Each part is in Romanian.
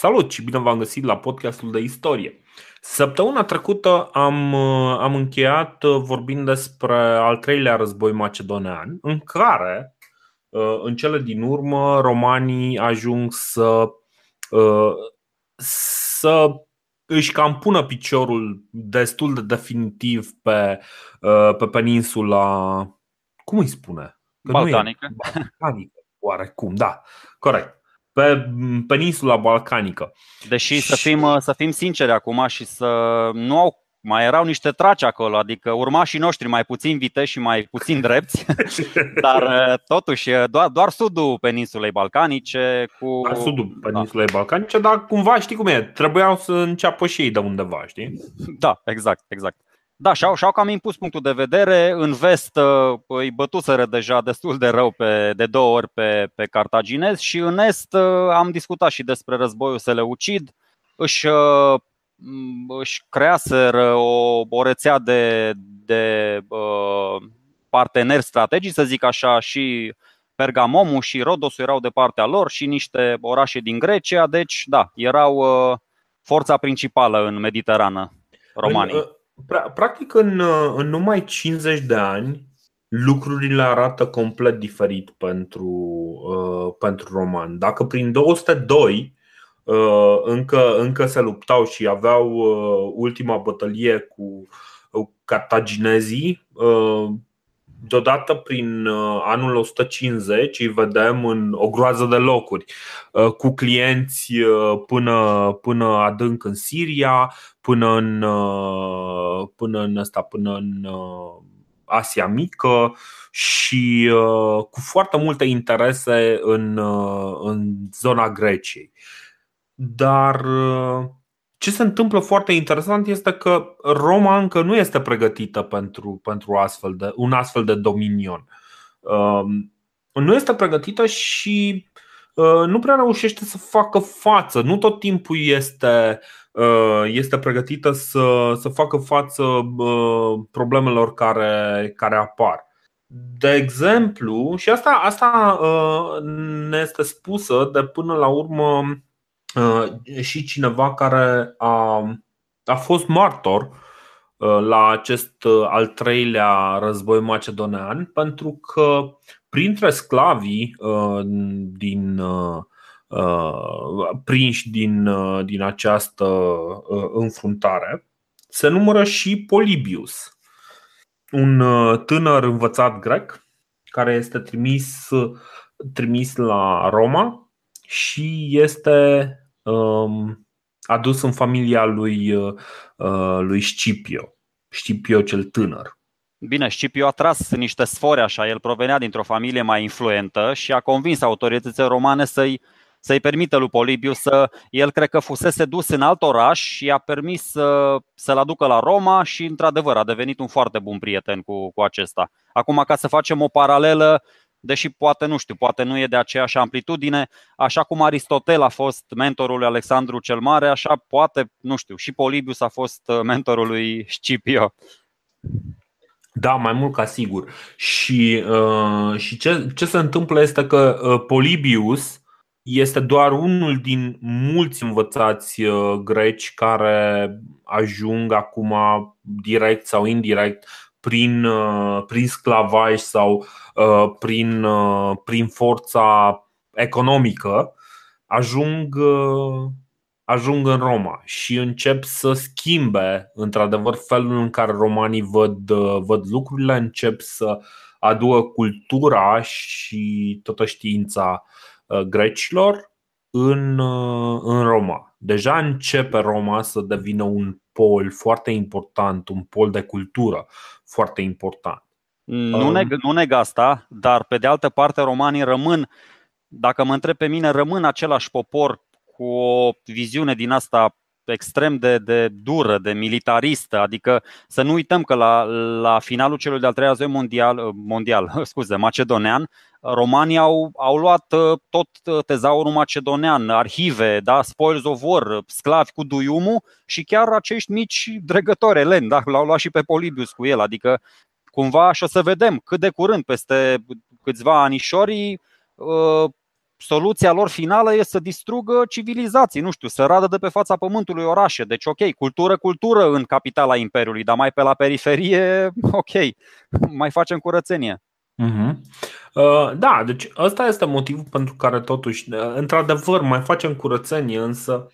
Salut și bine v-am găsit la podcastul de istorie. Săptămâna trecută am, am încheiat vorbind despre al treilea război macedonean, în care, în cele din urmă, romanii ajung să, să își cam pună piciorul destul de definitiv pe, pe peninsula. Cum îi spune? Balcanică. Balcanică, oarecum, da, corect pe peninsula balcanică. Deși și... să, fim, să fim sinceri acum și să nu au mai erau niște traci acolo, adică urmașii noștri mai puțin viteși și mai puțin drepți, dar totuși doar, doar sudul peninsulei balcanice cu... Doar sudul peninsulei da. balcanice, dar cumva știi cum e, trebuiau să înceapă și ei de undeva, știi? Da, exact, exact. Da, și-au, și-au cam impus punctul de vedere. În vest uh, îi bătuseră deja destul de rău pe, de două ori pe, pe cartaginezi și în est uh, am discutat și despre războiul Seleucid. Își, uh, își creaseră o, o rețea de, de uh, parteneri strategici, să zic așa, și Pergamomul și Rodosul erau de partea lor și niște orașe din Grecia, deci da, erau uh, forța principală în Mediterană romanii. Practic, în, în numai 50 de ani, lucrurile arată complet diferit pentru, uh, pentru roman. Dacă prin 202 uh, încă, încă se luptau și aveau uh, ultima bătălie cu cartaginezii, uh, deodată prin uh, anul 150 îi vedem în o groază de locuri uh, cu clienți uh, până, până adânc în Siria, până în, până în, asta, până în Asia Mică și cu foarte multe interese în, în zona Greciei. Dar ce se întâmplă foarte interesant este că Roma încă nu este pregătită pentru, pentru astfel de, un astfel de dominion. Um, nu este pregătită și uh, nu prea reușește să facă față. Nu tot timpul este, uh, este pregătită să, să facă față uh, problemelor care, care apar. De exemplu, și asta, asta ne este spusă de până la urmă Uh, și cineva care a, a fost martor uh, la acest uh, al treilea război macedonean, pentru că printre sclavii din prinși din, din această înfruntare se numără și Polibius, un tânăr învățat grec care este trimis, trimis la Roma și este um, adus în familia lui, uh, lui Scipio, Scipio cel tânăr. Bine, Scipio a tras niște sfori așa, el provenea dintr-o familie mai influentă și a convins autoritățile romane să-i, să-i permită lui Polibiu să. El cred că fusese dus în alt oraș și i-a permis să, să-l aducă la Roma și, într-adevăr, a devenit un foarte bun prieten cu, cu acesta. Acum, ca să facem o paralelă, deși poate nu știu, poate nu e de aceeași amplitudine, așa cum Aristotel a fost mentorul lui Alexandru cel Mare, așa poate, nu știu, și Polibius a fost uh, mentorul lui Scipio. Da, mai mult ca sigur. Și, uh, și ce, ce se întâmplă este că uh, Polibius este doar unul din mulți învățați uh, greci care ajung acum direct sau indirect prin, uh, prin sclavaj sau uh, prin, uh, prin forța economică, ajung, ajung în Roma și încep să schimbe într-adevăr felul în care romanii văd, văd lucrurile, încep să aducă cultura și toată știința grecilor în, în Roma. Deja începe Roma să devină un pol foarte important, un pol de cultură foarte important. Nu um, neg, nu neg asta, dar pe de altă parte romanii rămân, dacă mă întreb pe mine, rămân același popor cu o viziune din asta extrem de, de dură, de militaristă. Adică să nu uităm că la, la finalul celui de-al treilea război mondial, mondial scuze, macedonean, romanii au, au luat uh, tot uh, tezaurul macedonean, arhive, da, spoils of war, sclavi cu duiumul și chiar acești mici dregători eleni, da, l-au luat și pe Polibius cu el. Adică cumva și o să vedem cât de curând, peste câțiva anișori, uh, soluția lor finală este să distrugă civilizații, nu știu, să radă de pe fața pământului orașe. Deci, ok, cultură, cultură în capitala Imperiului, dar mai pe la periferie, ok, mai facem curățenie. Uh-huh. Uh, da, deci ăsta este motivul pentru care totuși, uh, într-adevăr, mai facem curățenie, însă,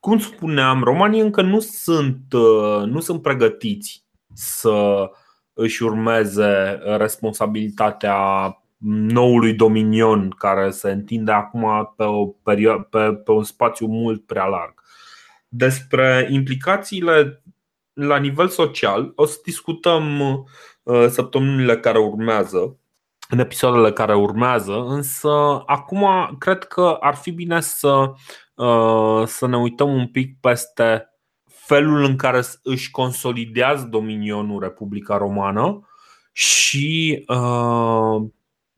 cum spuneam, romanii încă nu sunt, uh, nu sunt pregătiți să își urmeze responsabilitatea noului dominion care se întinde acum pe, o perio- pe, pe un spațiu mult prea larg. Despre implicațiile la nivel social o să discutăm uh, săptămânile care urmează, în episoadele care urmează, însă acum cred că ar fi bine să, uh, să ne uităm un pic peste felul în care își consolidează dominionul Republica Romană și uh,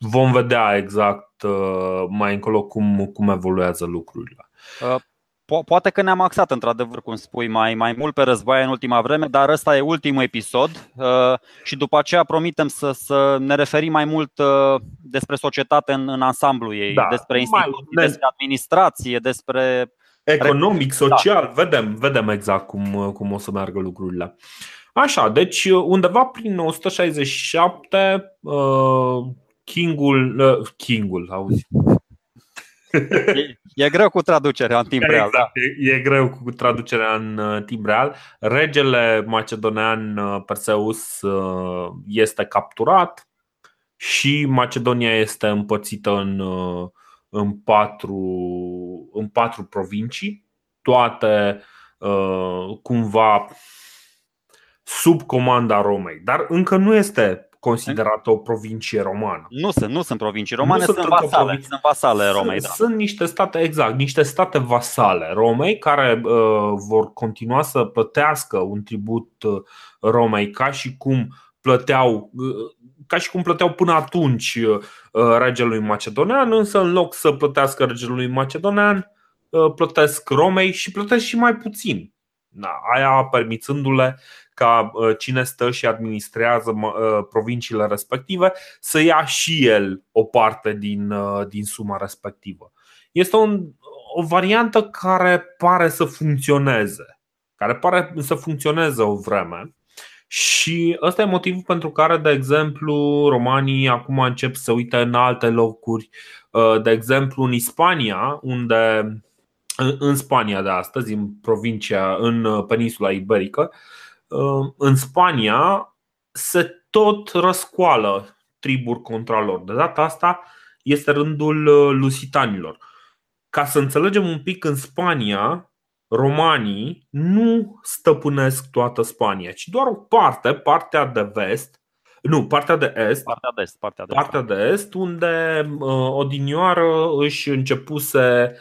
vom vedea exact uh, mai încolo cum, cum evoluează lucrurile. Uh, po- poate că ne-am axat într-adevăr, cum spui, mai, mai mult pe război în ultima vreme, dar ăsta e ultimul episod uh, și după aceea promitem să, să ne referim mai mult uh, despre societate în, în ansamblu ei, da, despre instituții, mai, despre administrație, despre economic, social, da. vedem, vedem exact cum, cum o să meargă lucrurile. Așa, deci undeva prin 167 uh, Kingul, uh, Kingul, auzi. E, e greu cu traducerea în timp real. Exact, da. e, e greu cu traducerea în uh, timp real. Regele macedonean uh, Perseus uh, este capturat și Macedonia este împărțită în, în, patru, în patru provincii, toate cumva sub comanda Romei. Dar încă nu este considerată o provincie romană. Nu sunt, nu sunt provincii romane, nu sunt, sunt vasale, provinci... sunt vasale Romei. Sunt, da. sunt niște state, exact, niște state vasale Romei care uh, vor continua să plătească un tribut uh, Romei ca și cum plăteau uh, ca și cum plăteau până atunci uh, regelui macedonean, însă în loc să plătească regelui macedonean, uh, plătesc Romei și plătesc și mai puțin. Da, aia permițându-le ca uh, cine stă și administrează uh, provinciile respective să ia și el o parte din, uh, din suma respectivă. Este un, o variantă care pare să funcționeze, care pare să funcționeze o vreme. Și ăsta e motivul pentru care, de exemplu, romanii acum încep să uite în alte locuri, de exemplu în Ispania, unde în Spania de astăzi, în provincia, în peninsula iberică, în Spania se tot răscoală triburi contra lor. De data asta este rândul uh, lusitanilor. Ca să înțelegem un pic, în Spania, romanii nu stăpânesc toată Spania, ci doar o parte, partea de vest, nu, partea de est, partea de est, partea de, partea de est unde uh, odinioară își începuse uh,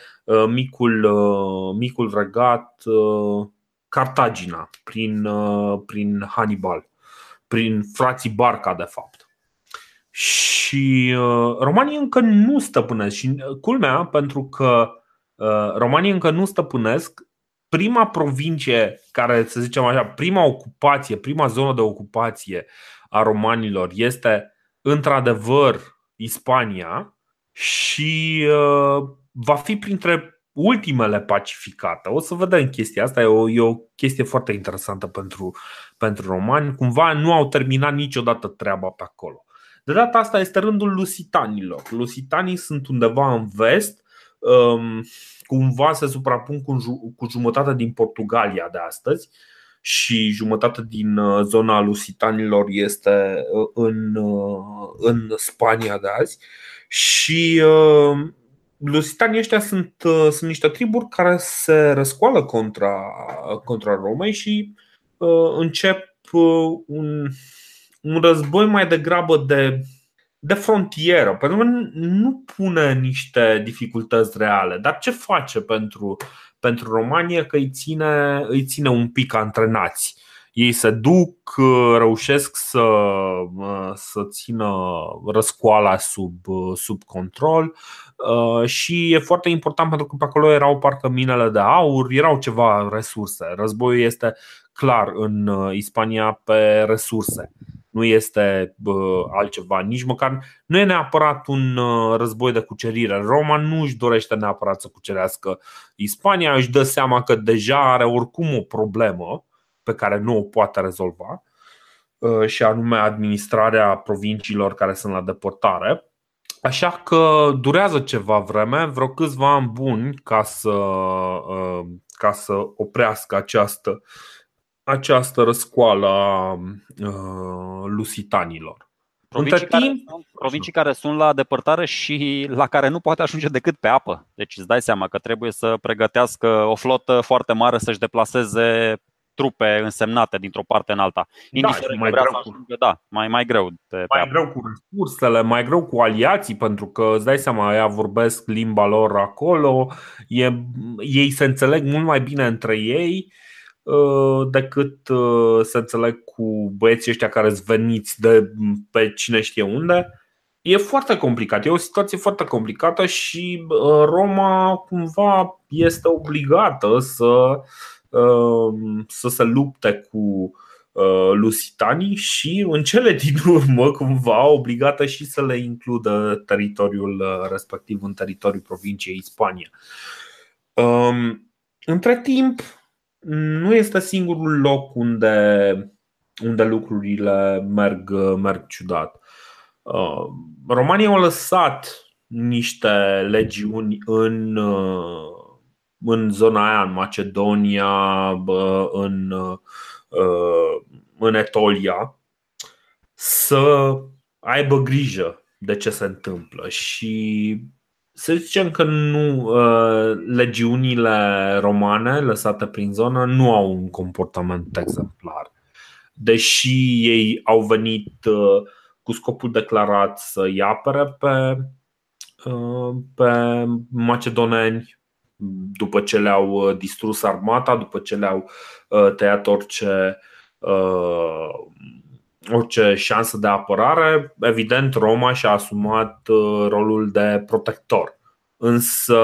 micul, uh, micul regat uh, Cartagina, prin, uh, prin Hannibal, prin frații Barca, de fapt. Și uh, romanii încă nu stăpânesc. Și uh, culmea, pentru că romanii încă nu stăpânesc, prima provincie care, să zicem așa, prima ocupație, prima zonă de ocupație a romanilor este într-adevăr Ispania și uh, va fi printre ultimele pacificate. O să vedem chestia asta, e o, e o chestie foarte interesantă pentru, pentru romani. Cumva nu au terminat niciodată treaba pe acolo. De data asta este rândul lusitanilor. Lusitanii sunt undeva în vest, um, cumva se suprapun cu, cu jumătate din Portugalia de astăzi și jumătate din uh, zona lusitanilor este uh, în, uh, în Spania de azi. Și Lusitanii ăștia sunt, uh, sunt niște triburi care se răscoală contra, contra Romei și uh, încep uh, un, un război mai degrabă de, de frontieră, pentru că nu pune niște dificultăți reale. Dar ce face pentru, pentru România că îi ține, îi ține un pic antrenați? Ei se duc, reușesc să, să țină răscoala sub, sub control, Uh, și e foarte important pentru că pe acolo erau parcă minele de aur, erau ceva resurse. Războiul este clar în uh, Ispania pe resurse. nu este bă, altceva, nici măcar nu e neapărat un uh, război de cucerire. Roma nu își dorește neapărat să cucerească Ispania, își dă seama că deja are oricum o problemă pe care nu o poate rezolva uh, și anume administrarea provinciilor care sunt la depărtare. Așa că durează ceva vreme, vreo câțiva ani buni ca să, uh, ca să oprească această această răscoală a uh, lusitanilor. Provincii, care timp, sunt, provincii care sunt la depărtare și la care nu poate ajunge decât pe apă. Deci îți dai seama că trebuie să pregătească o flotă foarte mare să-și deplaseze trupe însemnate dintr-o parte în alta. Da, mai greu, cu... ajungă, da, mai, mai greu. Pe, mai pe greu cu resursele, mai greu cu aliații, pentru că îți dai seama, ea vorbesc limba lor acolo, e, ei se înțeleg mult mai bine între ei Uh, decât uh, să înțeleg cu băieții ăștia care sunt veniți de pe cine știe unde. E foarte complicat, e o situație foarte complicată și uh, Roma cumva este obligată să, să se lupte cu lusitanii și în cele din urmă cumva obligată și să le includă teritoriul respectiv în teritoriul provinciei Spania. Um, între timp, nu este singurul loc unde, unde lucrurile merg, merg ciudat. Uh, România au lăsat niște legiuni în, uh, în zona aia, în Macedonia, în, uh, în Etolia, să aibă grijă de ce se întâmplă și să zicem că nu uh, legiunile romane lăsate prin zonă nu au un comportament exemplar. Deși ei au venit uh, cu scopul declarat să-i apere pe, uh, pe macedoneni după ce le-au distrus armata, după ce le-au tăiat orice orice șansă de apărare, evident Roma și-a asumat uh, rolul de protector. Însă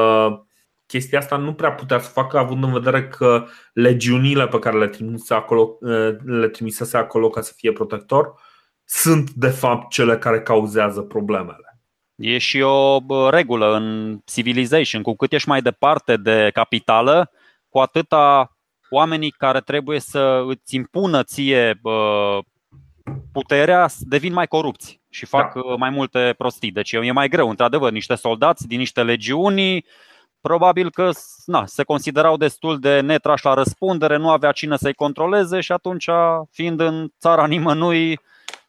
chestia asta nu prea putea să facă având în vedere că legiunile pe care le trimise acolo, uh, le trimisese acolo ca să fie protector sunt de fapt cele care cauzează problemele. E și o regulă în civilization, cu cât ești mai departe de capitală, cu atâta oamenii care trebuie să îți impună ție puterea devin mai corupți și fac da. Uh, mai multe prostii. Deci e mai greu, într-adevăr, niște soldați din niște legiuni probabil că na, se considerau destul de netrași la răspundere, nu avea cine să-i controleze și atunci, fiind în țara nimănui,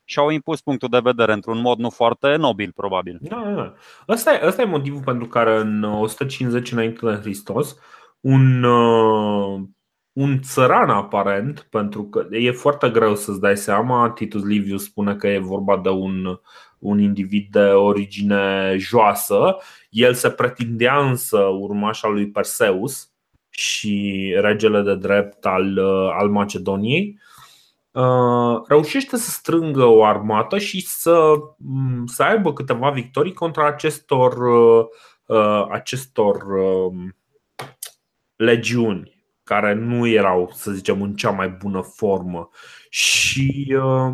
și-au impus punctul de vedere într-un mod nu foarte nobil, probabil. Da, da. da. Asta, e, asta e motivul pentru care în 150 înainte de Hristos un uh, un țăran aparent, pentru că e foarte greu să-ți dai seama. Titus Livius spune că e vorba de un, un individ de origine joasă. El se pretindea însă urmaș al lui Perseus și regele de drept al, al Macedoniei. Uh, reușește să strângă o armată și să, să aibă câteva victorii contra acestor, uh, acestor uh, legiuni care nu erau, să zicem, în cea mai bună formă. Și uh,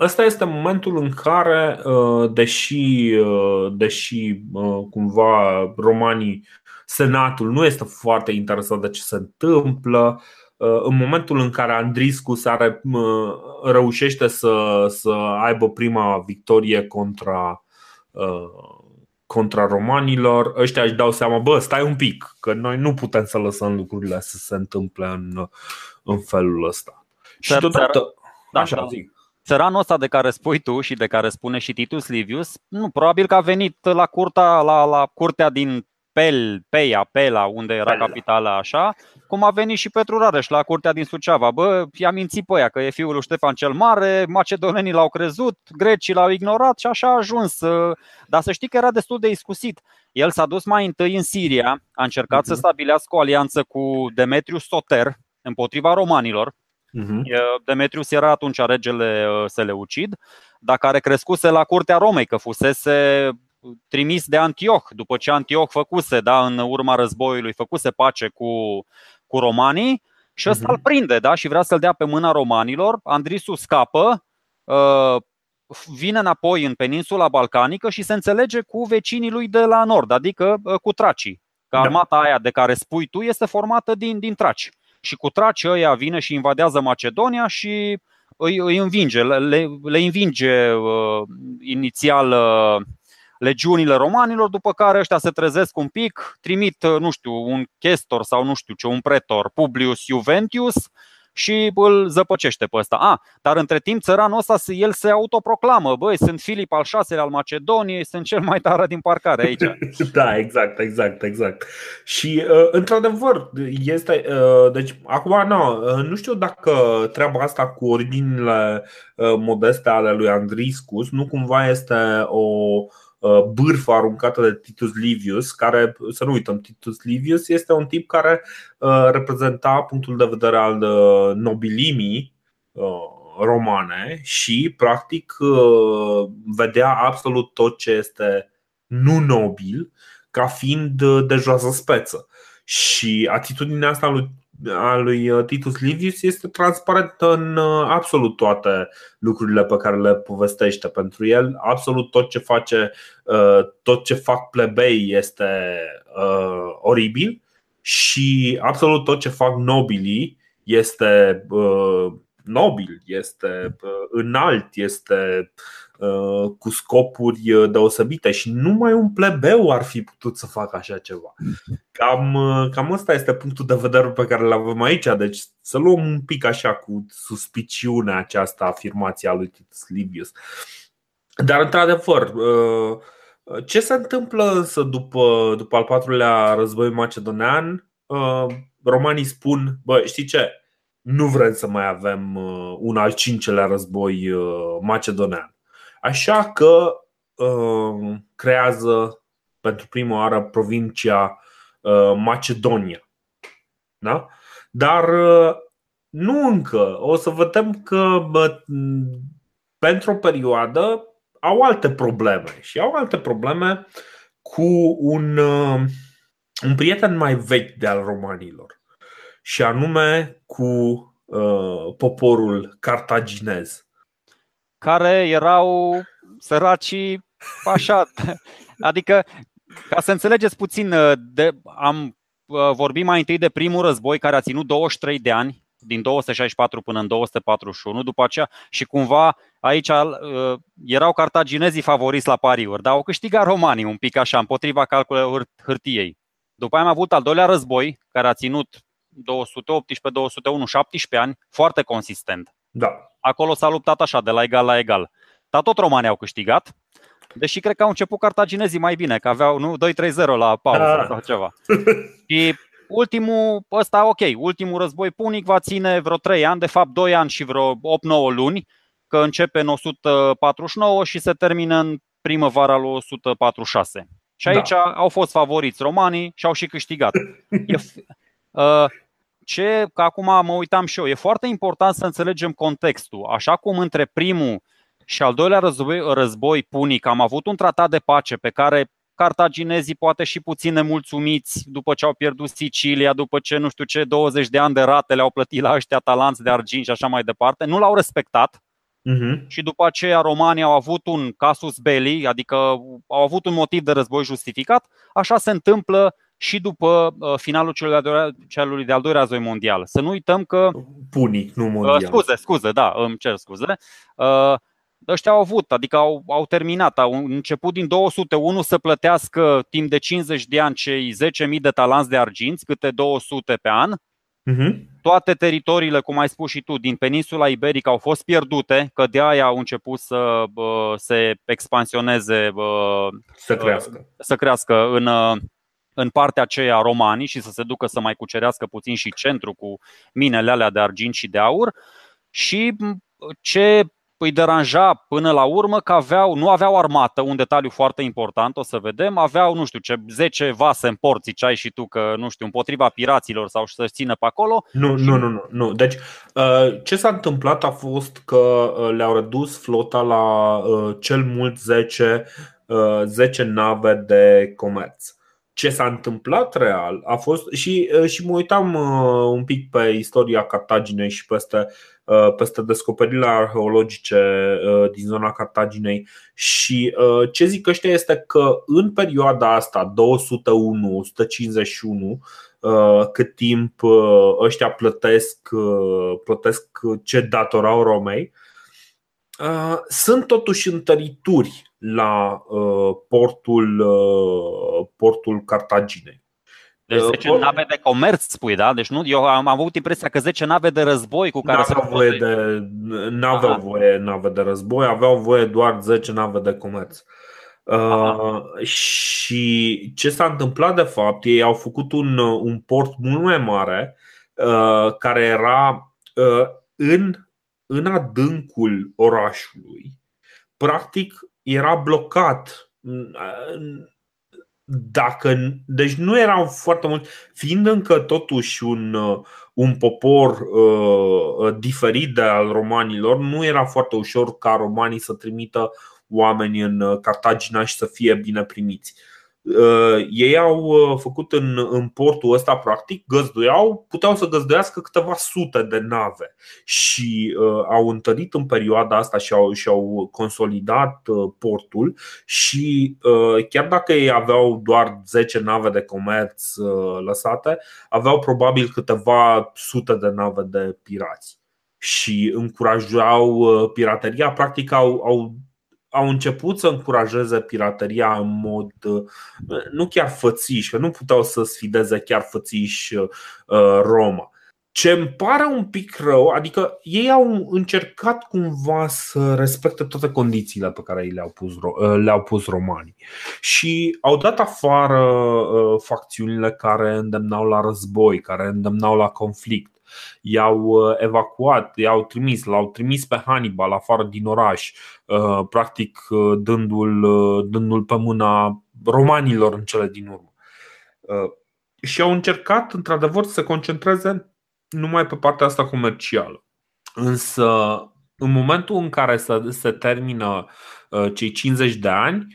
ăsta este momentul în care, uh, deși, uh, deși cumva romanii, senatul nu este foarte interesat de ce se întâmplă, în momentul în care Andriscu are, reușește să, să aibă prima victorie contra contra romanilor, ăștia își dau seama, bă, stai un pic, că noi nu putem să lăsăm lucrurile să se întâmple în, în felul ăsta. Și totodată, da, așa da. zic. Țăranul ăsta de care spui tu și de care spune și Titus Livius, nu, probabil că a venit la, curta, la, la curtea din Pel, Peia, Pela, unde era Pela. capitala așa, cum a venit și Petru Rareș la curtea din Suceava. Bă, i-a mințit pe ea că e fiul lui Ștefan cel Mare, macedonenii l-au crezut, grecii l-au ignorat și așa a ajuns. Dar să știi că era destul de iscusit. El s-a dus mai întâi în Siria, a încercat uh-huh. să mhm. stabilească o alianță cu Demetrius Soter împotriva romanilor. Uh-huh. Demetrius era atunci regele uh, Seleucid, dar care crescuse la curtea Romei, că fusese trimis de Antioch, după ce Antioch făcuse, da, în urma războiului, făcuse pace cu, cu romanii și ăsta uh-huh. îl prinde da, și vrea să-l dea pe mâna romanilor. Andrisu scapă, vine înapoi în peninsula balcanică și se înțelege cu vecinii lui de la nord, adică cu tracii. Că da. armata aia de care spui tu este formată din, din traci. Și cu traci ăia vine și invadează Macedonia și îi, îi învinge, le, le învinge uh, inițial uh, legiunile romanilor, după care ăștia se trezesc un pic, trimit, uh, nu știu, un chestor sau nu știu ce, un pretor, Publius Juventius, și îl zăpăcește pe ăsta. A, dar între timp țăranul ăsta el se autoproclamă, băi, sunt Filip al șaselea al Macedoniei, sunt cel mai tare din parcare aici. da, exact, exact, exact. Și uh, într-adevăr, este, uh, deci acum nu, uh, nu știu dacă treaba asta cu originile modeste ale lui Andriscus nu cumva este o Uh, bârfă aruncată de Titus Livius, care, să nu uităm, Titus Livius este un tip care uh, reprezenta punctul de vedere al uh, nobilimii romane și, practic, vedea absolut tot ce este nu nobil ca fiind de joasă speță. Și atitudinea asta lui a lui uh, Titus Livius este transparent în uh, absolut toate lucrurile pe care le povestește. Pentru el, absolut tot ce face, uh, tot ce fac plebei este oribil și absolut tot ce fac nobilii este nobil, este înalt, este cu scopuri deosebite și numai un plebeu ar fi putut să facă așa ceva. Cam, cam asta este punctul de vedere pe care îl avem aici, deci să luăm un pic așa cu suspiciunea această afirmație a lui Titus Livius. Dar, într-adevăr, ce se întâmplă însă după, după al patrulea război macedonean? Romanii spun, bă, știi ce? Nu vrem să mai avem un al cincelea război macedonean. Așa că creează pentru prima oară provincia Uh, Macedonia. Da? Dar uh, nu încă. O să vedem că bă, pentru o perioadă au alte probleme și au alte probleme cu un, uh, un prieten mai vechi de al romanilor și anume cu uh, poporul cartaginez. Care erau săracii așa. Adică ca să înțelegeți puțin, uh, de, am uh, vorbit mai întâi de primul război care a ținut 23 de ani, din 264 până în 241, după aceea și cumva aici uh, erau cartaginezii favoriți la pariuri, dar au câștigat romanii un pic așa, împotriva calculelor hârtiei. După aia am avut al doilea război, care a ținut 218, 201, 17 ani, foarte consistent. Da. Acolo s-a luptat așa, de la egal la egal. Dar tot romanii au câștigat Deși cred că au început cartaginezii mai bine, că aveau nu 2-3-0 la pauză da. sau ceva. și ultimul, ăsta ok, ultimul război punic va ține vreo 3 ani, de fapt 2 ani și vreo 8-9 luni, că începe în 149 și se termină în primăvara lui 146. Și aici da. au fost favoriți romanii și au și câștigat. E, uh, ce, că acum mă uitam și eu, e foarte important să înțelegem contextul. Așa cum între primul și al doilea război, război punic am avut un tratat de pace pe care cartaginezii poate și puțin nemulțumiți după ce au pierdut Sicilia, după ce nu știu ce 20 de ani de rate le-au plătit la ăștia talanți de argint și așa mai departe, nu l-au respectat. Uh-huh. Și după aceea romanii au avut un casus belli, adică au avut un motiv de război justificat. Așa se întâmplă și după uh, finalul celui de-al doilea război mondial. Să nu uităm că. Punic, nu mondial. Uh, scuze, scuze, da, îmi cer scuze. Uh, ăștia au avut, adică au, au terminat, au început din 201 să plătească timp de 50 de ani cei 10.000 de talanți de arginți, câte 200 pe an. Uh-huh. Toate teritoriile, cum ai spus și tu, din peninsula iberică au fost pierdute, că de aia au început să bă, se expansioneze, bă, să crească, să crească în, în partea aceea romanii și să se ducă să mai cucerească puțin și centru cu minele alea de argint și de aur. Și ce îi deranja până la urmă că aveau, nu aveau armată, un detaliu foarte important, o să vedem, aveau, nu știu ce, 10 vase în port, ziceai și tu că, nu știu, împotriva piraților sau să țină pe acolo. Nu, și... nu, nu, nu, nu. Deci, uh, ce s-a întâmplat a fost că uh, le-au redus flota la uh, cel mult 10, 10 nave de comerț. Ce s-a întâmplat real a fost și, și mă uitam un pic pe istoria Cartaginei și peste, peste descoperirile arheologice din zona Cartaginei și ce zic ăștia este că în perioada asta 201-151 cât timp ăștia plătesc, plătesc ce datorau Romei sunt totuși întărituri la uh, portul, uh, portul Cartaginei. Deci 10 uh, nave de comerț, spui, da? Deci nu, eu am avut impresia că 10 nave de război cu care n-aveau voie de, n-aveau voie nave de război, aveau voie doar 10 nave de comerț. Uh, și ce s-a întâmplat de fapt, ei au făcut un, un port mult mai mare uh, care era uh, în, în adâncul orașului. Practic, era blocat. Dacă, deci nu erau foarte mulți, fiind încă totuși un, un popor uh, diferit de al romanilor, nu era foarte ușor ca romanii să trimită oameni în Cartagina și să fie bine primiți. Uh, Uh, ei au uh, făcut în, în portul ăsta, practic, găzduiau, puteau să găzduiască câteva sute de nave. Și uh, au întărit în perioada asta și au, și au consolidat uh, portul. Și uh, chiar dacă ei aveau doar 10 nave de comerț uh, lăsate, aveau probabil câteva sute de nave de pirați. Și încurajau pirateria, practic au, au au început să încurajeze pirateria în mod nu chiar fățiș, că nu puteau să sfideze chiar fățiș uh, Roma. Ce îmi pare un pic rău, adică ei au încercat cumva să respecte toate condițiile pe care le-au pus, uh, le-au pus romanii și au dat afară uh, facțiunile care îndemnau la război, care îndemnau la conflict i-au uh, evacuat, i-au trimis, l-au trimis pe Hannibal afară din oraș, uh, practic uh, dându-l, dându-l pe mâna romanilor în cele din urmă. Și au încercat, într-adevăr, să se concentreze numai pe partea asta comercială. Însă, în momentul în care se termină cei 50 de ani,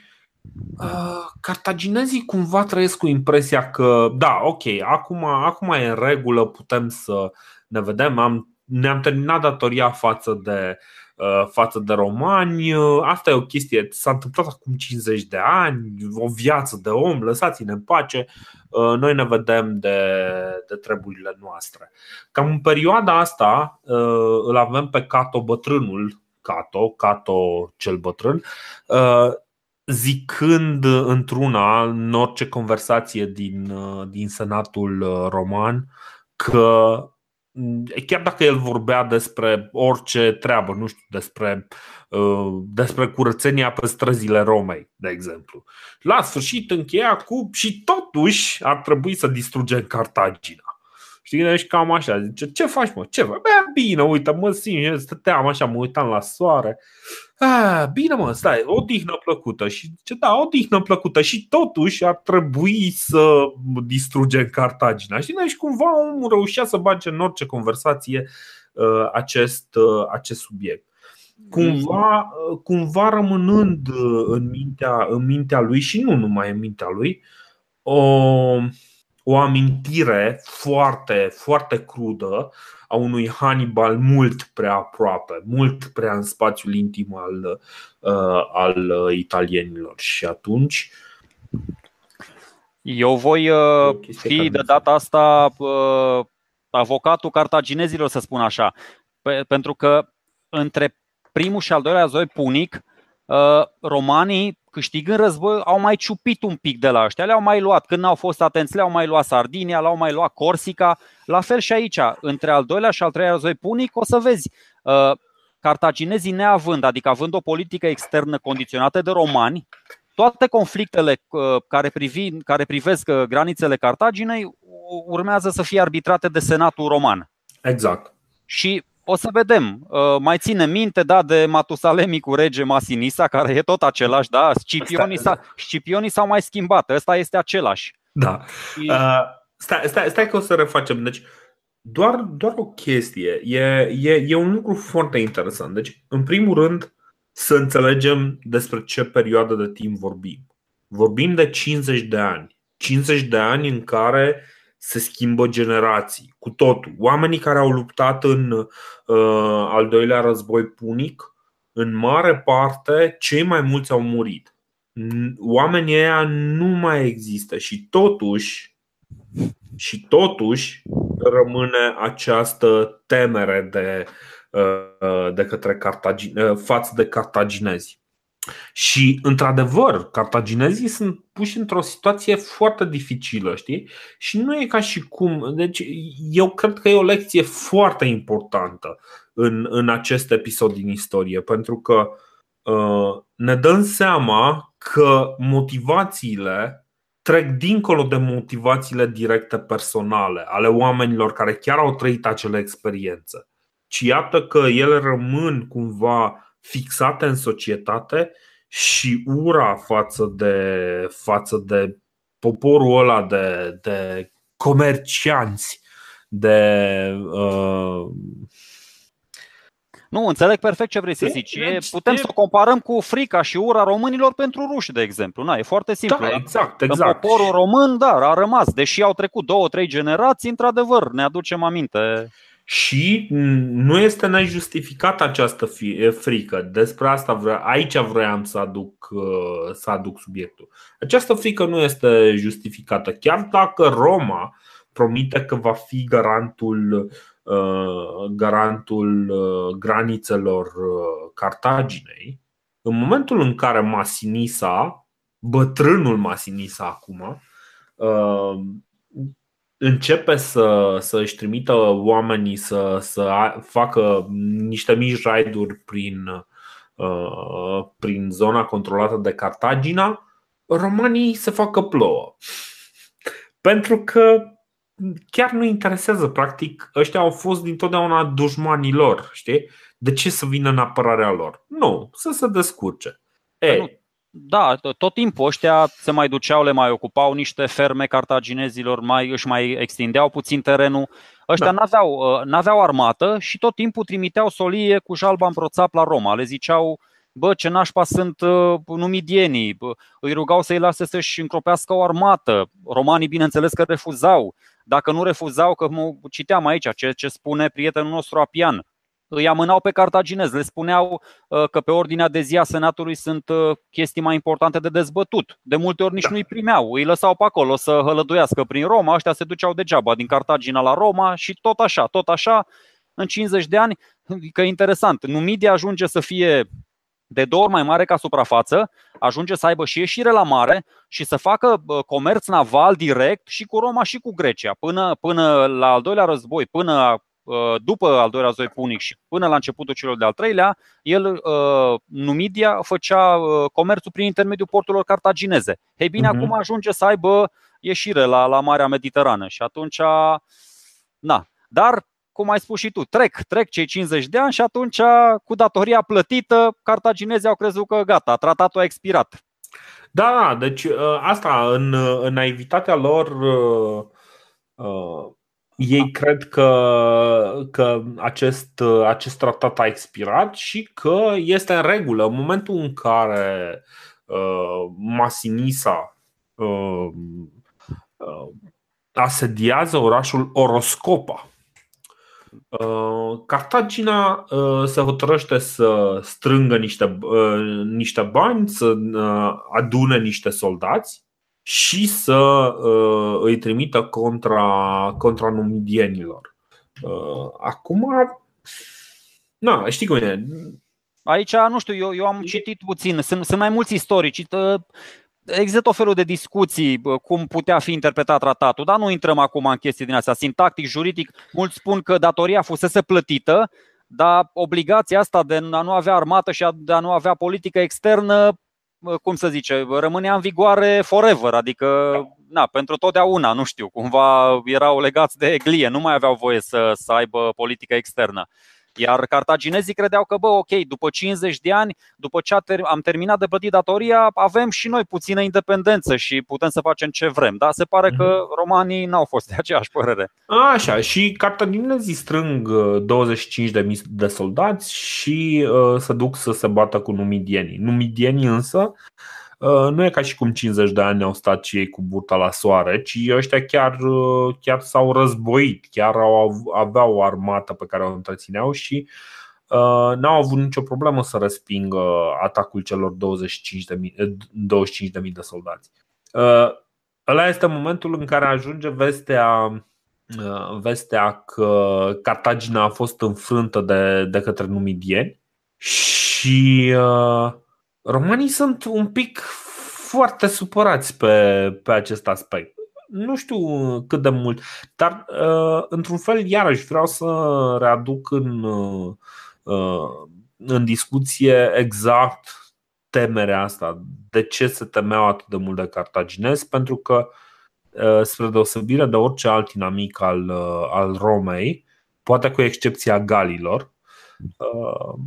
cartaginezii cumva trăiesc cu impresia că, da, ok, acum, acum e în regulă, putem să ne vedem, am, ne-am terminat datoria față de, uh, față de romani. Asta e o chestie, s-a întâmplat acum 50 de ani, o viață de om, lăsați-ne în pace, uh, noi ne vedem de, de treburile noastre. Cam în perioada asta uh, îl avem pe Cato bătrânul, Cato, Cato cel bătrân, zicând într-una, în orice conversație din, din Senatul Roman, că chiar dacă el vorbea despre orice treabă, nu știu, despre, despre curățenia pe străzile Romei, de exemplu. La sfârșit încheia cu și totuși ar trebui să distrugem Cartagina. Știi, deci cam așa, zice, ce faci mă, ce faci? Bă, bine, uite, mă simt, stăteam așa, mă uitam la soare. Ah, bine mă, stai, o dihnă plăcută. Și ce da, o dihnă plăcută. Și totuși ar trebui să distrugem Cartagina. Și noi și cumva omul reușea să bage în orice conversație uh, acest, uh, acest subiect. Cumva, uh, cumva rămânând în mintea, în mintea lui și nu numai în mintea lui, o, o amintire foarte, foarte crudă a unui Hannibal mult prea aproape, mult prea în spațiul intim al, uh, al uh, italienilor. Și atunci. Eu voi uh, fi de data asta uh, avocatul cartaginezilor, să spun așa. Pe, pentru că între primul și al doilea război punic, uh, romanii câștigând război, au mai ciupit un pic de la ăștia, le-au mai luat. Când au fost atenți, le-au mai luat Sardinia, le-au mai luat Corsica. La fel și aici, între al doilea și al treilea război punic, o să vezi, uh, cartaginezii neavând, adică având o politică externă condiționată de romani, toate conflictele uh, care, privi, care privesc uh, granițele Cartaginei urmează să fie arbitrate de Senatul Roman. Exact. Și o să vedem. Uh, mai ține minte, da, de Matusalemi cu rege Masinisa, care e tot același, da? Scipionii, s-a, scipionii s-au mai schimbat, ăsta este același. Da. Uh, stai, stai, stai că o să refacem. Deci, doar, doar o chestie. E, e, e un lucru foarte interesant. Deci, în primul rând, să înțelegem despre ce perioadă de timp vorbim. Vorbim de 50 de ani. 50 de ani în care se schimbă generații, cu totul. Oamenii care au luptat în uh, al doilea război punic, în mare parte, cei mai mulți au murit. Oamenii ăia nu mai există și totuși, și totuși rămâne această temere de, uh, de către cartagine, uh, față de cartaginezi. Și, într-adevăr, cartaginezii sunt puși într-o situație foarte dificilă, știi? Și nu e ca și cum. Deci, eu cred că e o lecție foarte importantă în, în acest episod din istorie, pentru că uh, ne dăm seama că motivațiile trec dincolo de motivațiile directe personale ale oamenilor care chiar au trăit acele experiențe, ci iată că ele rămân cumva fixate în societate și ura față de, față de poporul ăla de, de comercianți, de. Uh... Nu, înțeleg perfect ce vrei să zici. E, putem să o comparăm cu frica și ura românilor pentru ruși, de exemplu. Na, e foarte simplu. Da, exact, exact. În poporul român, da, a rămas. Deși au trecut două, trei generații, într-adevăr, ne aducem aminte și nu este nejustificată această frică. Despre asta vre- aici vreau să aduc, uh, să aduc subiectul. Această frică nu este justificată. Chiar dacă Roma promite că va fi garantul, uh, garantul uh, granițelor Cartaginei, în momentul în care Masinisa, bătrânul Masinisa acum, începe să, să își trimită oamenii să, să facă niște mici raiduri prin, uh, prin zona controlată de Cartagina, romanii se facă plouă. Pentru că chiar nu interesează, practic, ăștia au fost dintotdeauna dușmanii lor, știi? De ce să vină în apărarea lor? Nu, să se descurce. Ei, da, tot timpul ăștia se mai duceau, le mai ocupau niște ferme cartaginezilor, mai, își mai extindeau puțin terenul. Ăștia da. n-aveau, uh, n-aveau armată și tot timpul trimiteau solie cu jalba în proțap la Roma. Le ziceau, bă, ce nașpa sunt uh, numidienii, bă, îi rugau să-i lase să-și încropească o armată. Romanii, bineînțeles că refuzau. Dacă nu refuzau, că citeam aici ce, ce spune prietenul nostru Apian, îi amânau pe cartaginezi, le spuneau uh, că pe ordinea de zi a Senatului sunt uh, chestii mai importante de dezbătut. De multe ori nici da. nu îi primeau, îi lăsau pe acolo să hălăduiască prin Roma, ăștia se duceau degeaba din Cartagina la Roma și tot așa, tot așa, în 50 de ani, că interesant, Numidia ajunge să fie de două ori mai mare ca suprafață, ajunge să aibă și ieșire la mare și să facă comerț naval direct și cu Roma și cu Grecia. Până, până la al doilea război, până Uh, după al doilea război punic și până la începutul celor de-al treilea, el, uh, Numidia, făcea uh, comerțul prin intermediul porturilor cartagineze. Ei bine, uh-huh. acum ajunge să aibă ieșire la, la Marea Mediterană și atunci, na. Dar, cum ai spus și tu, trec, trec cei 50 de ani și atunci, cu datoria plătită, cartaginezii au crezut că gata, tratatul a expirat. Da, deci asta, în, în naivitatea lor, ei cred că, că acest, acest tratat a expirat și că este în regulă. În momentul în care uh, Masinisa uh, uh, asediază orașul Oroscopa, uh, Cartagina uh, se hotărăște să strângă niște, uh, niște bani, să adune niște soldați și să uh, îi trimită contra, contra numidienilor. Uh, acum, na, știi cum e. Aici, nu știu, eu, eu am citit puțin, sunt, sunt mai mulți istorici. Există o felul de discuții cum putea fi interpretat tratatul, dar nu intrăm acum în chestii din astea. Sintactic, juridic, mulți spun că datoria fusese plătită, dar obligația asta de a nu avea armată și de a nu avea politică externă cum să zice, rămânea în vigoare forever, adică na, pentru totdeauna, nu știu, cumva erau legați de eglie, nu mai aveau voie să, să aibă politică externă. Iar cartaginezii credeau că, bă, ok, după 50 de ani, după ce am terminat de plătit datoria, avem și noi puțină independență și putem să facem ce vrem. Dar se pare că mhm. romanii n-au fost de aceeași părere. Așa, și cartaginezii strâng 25.000 uh, de soldați și uh, se duc să se bată cu numidienii. Numidienii însă nu e ca și cum 50 de ani au stat și ei cu burta la soare, ci ăștia chiar, chiar s-au războit, chiar au, aveau o armată pe care o întrețineau și uh, n-au avut nicio problemă să respingă atacul celor 25.000 25 de, de soldați. Uh, ăla este momentul în care ajunge vestea vestea că Cartagina a fost înfrântă de, de către numidieni și uh, romanii sunt un pic foarte supărați pe, pe acest aspect. Nu știu cât de mult, dar uh, într-un fel, iarăși vreau să readuc în, uh, în discuție exact temerea asta. De ce se temeau atât de mult de cartaginezi? Pentru că, uh, spre deosebire de orice alt inamic al, uh, al Romei, poate cu excepția galilor, uh,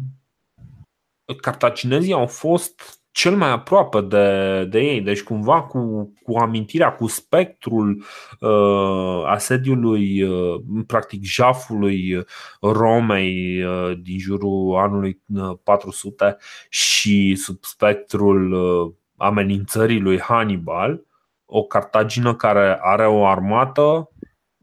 cartaginezii au fost cel mai aproape de, de ei, deci cumva cu, cu amintirea, cu spectrul uh, asediului, uh, practic jafului Romei uh, din jurul anului 400 uh, și sub spectrul uh, amenințării lui Hannibal, o Cartagină care are o armată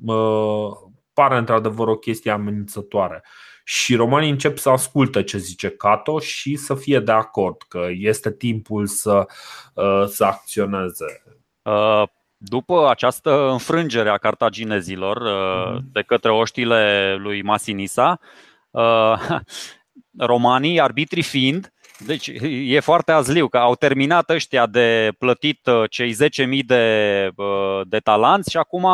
uh, pare într-adevăr o chestie amenințătoare. Uh, și romanii încep să asculte ce zice Cato și să fie de acord că este timpul să, uh, să acționeze. Uh, după această înfrângere a cartaginezilor uh, mhm. de către oștile lui Masinisa, romanii, arbitrii fiind, deci e foarte azliu că au terminat ăștia de plătit cei 10.000 de, de talanți și acum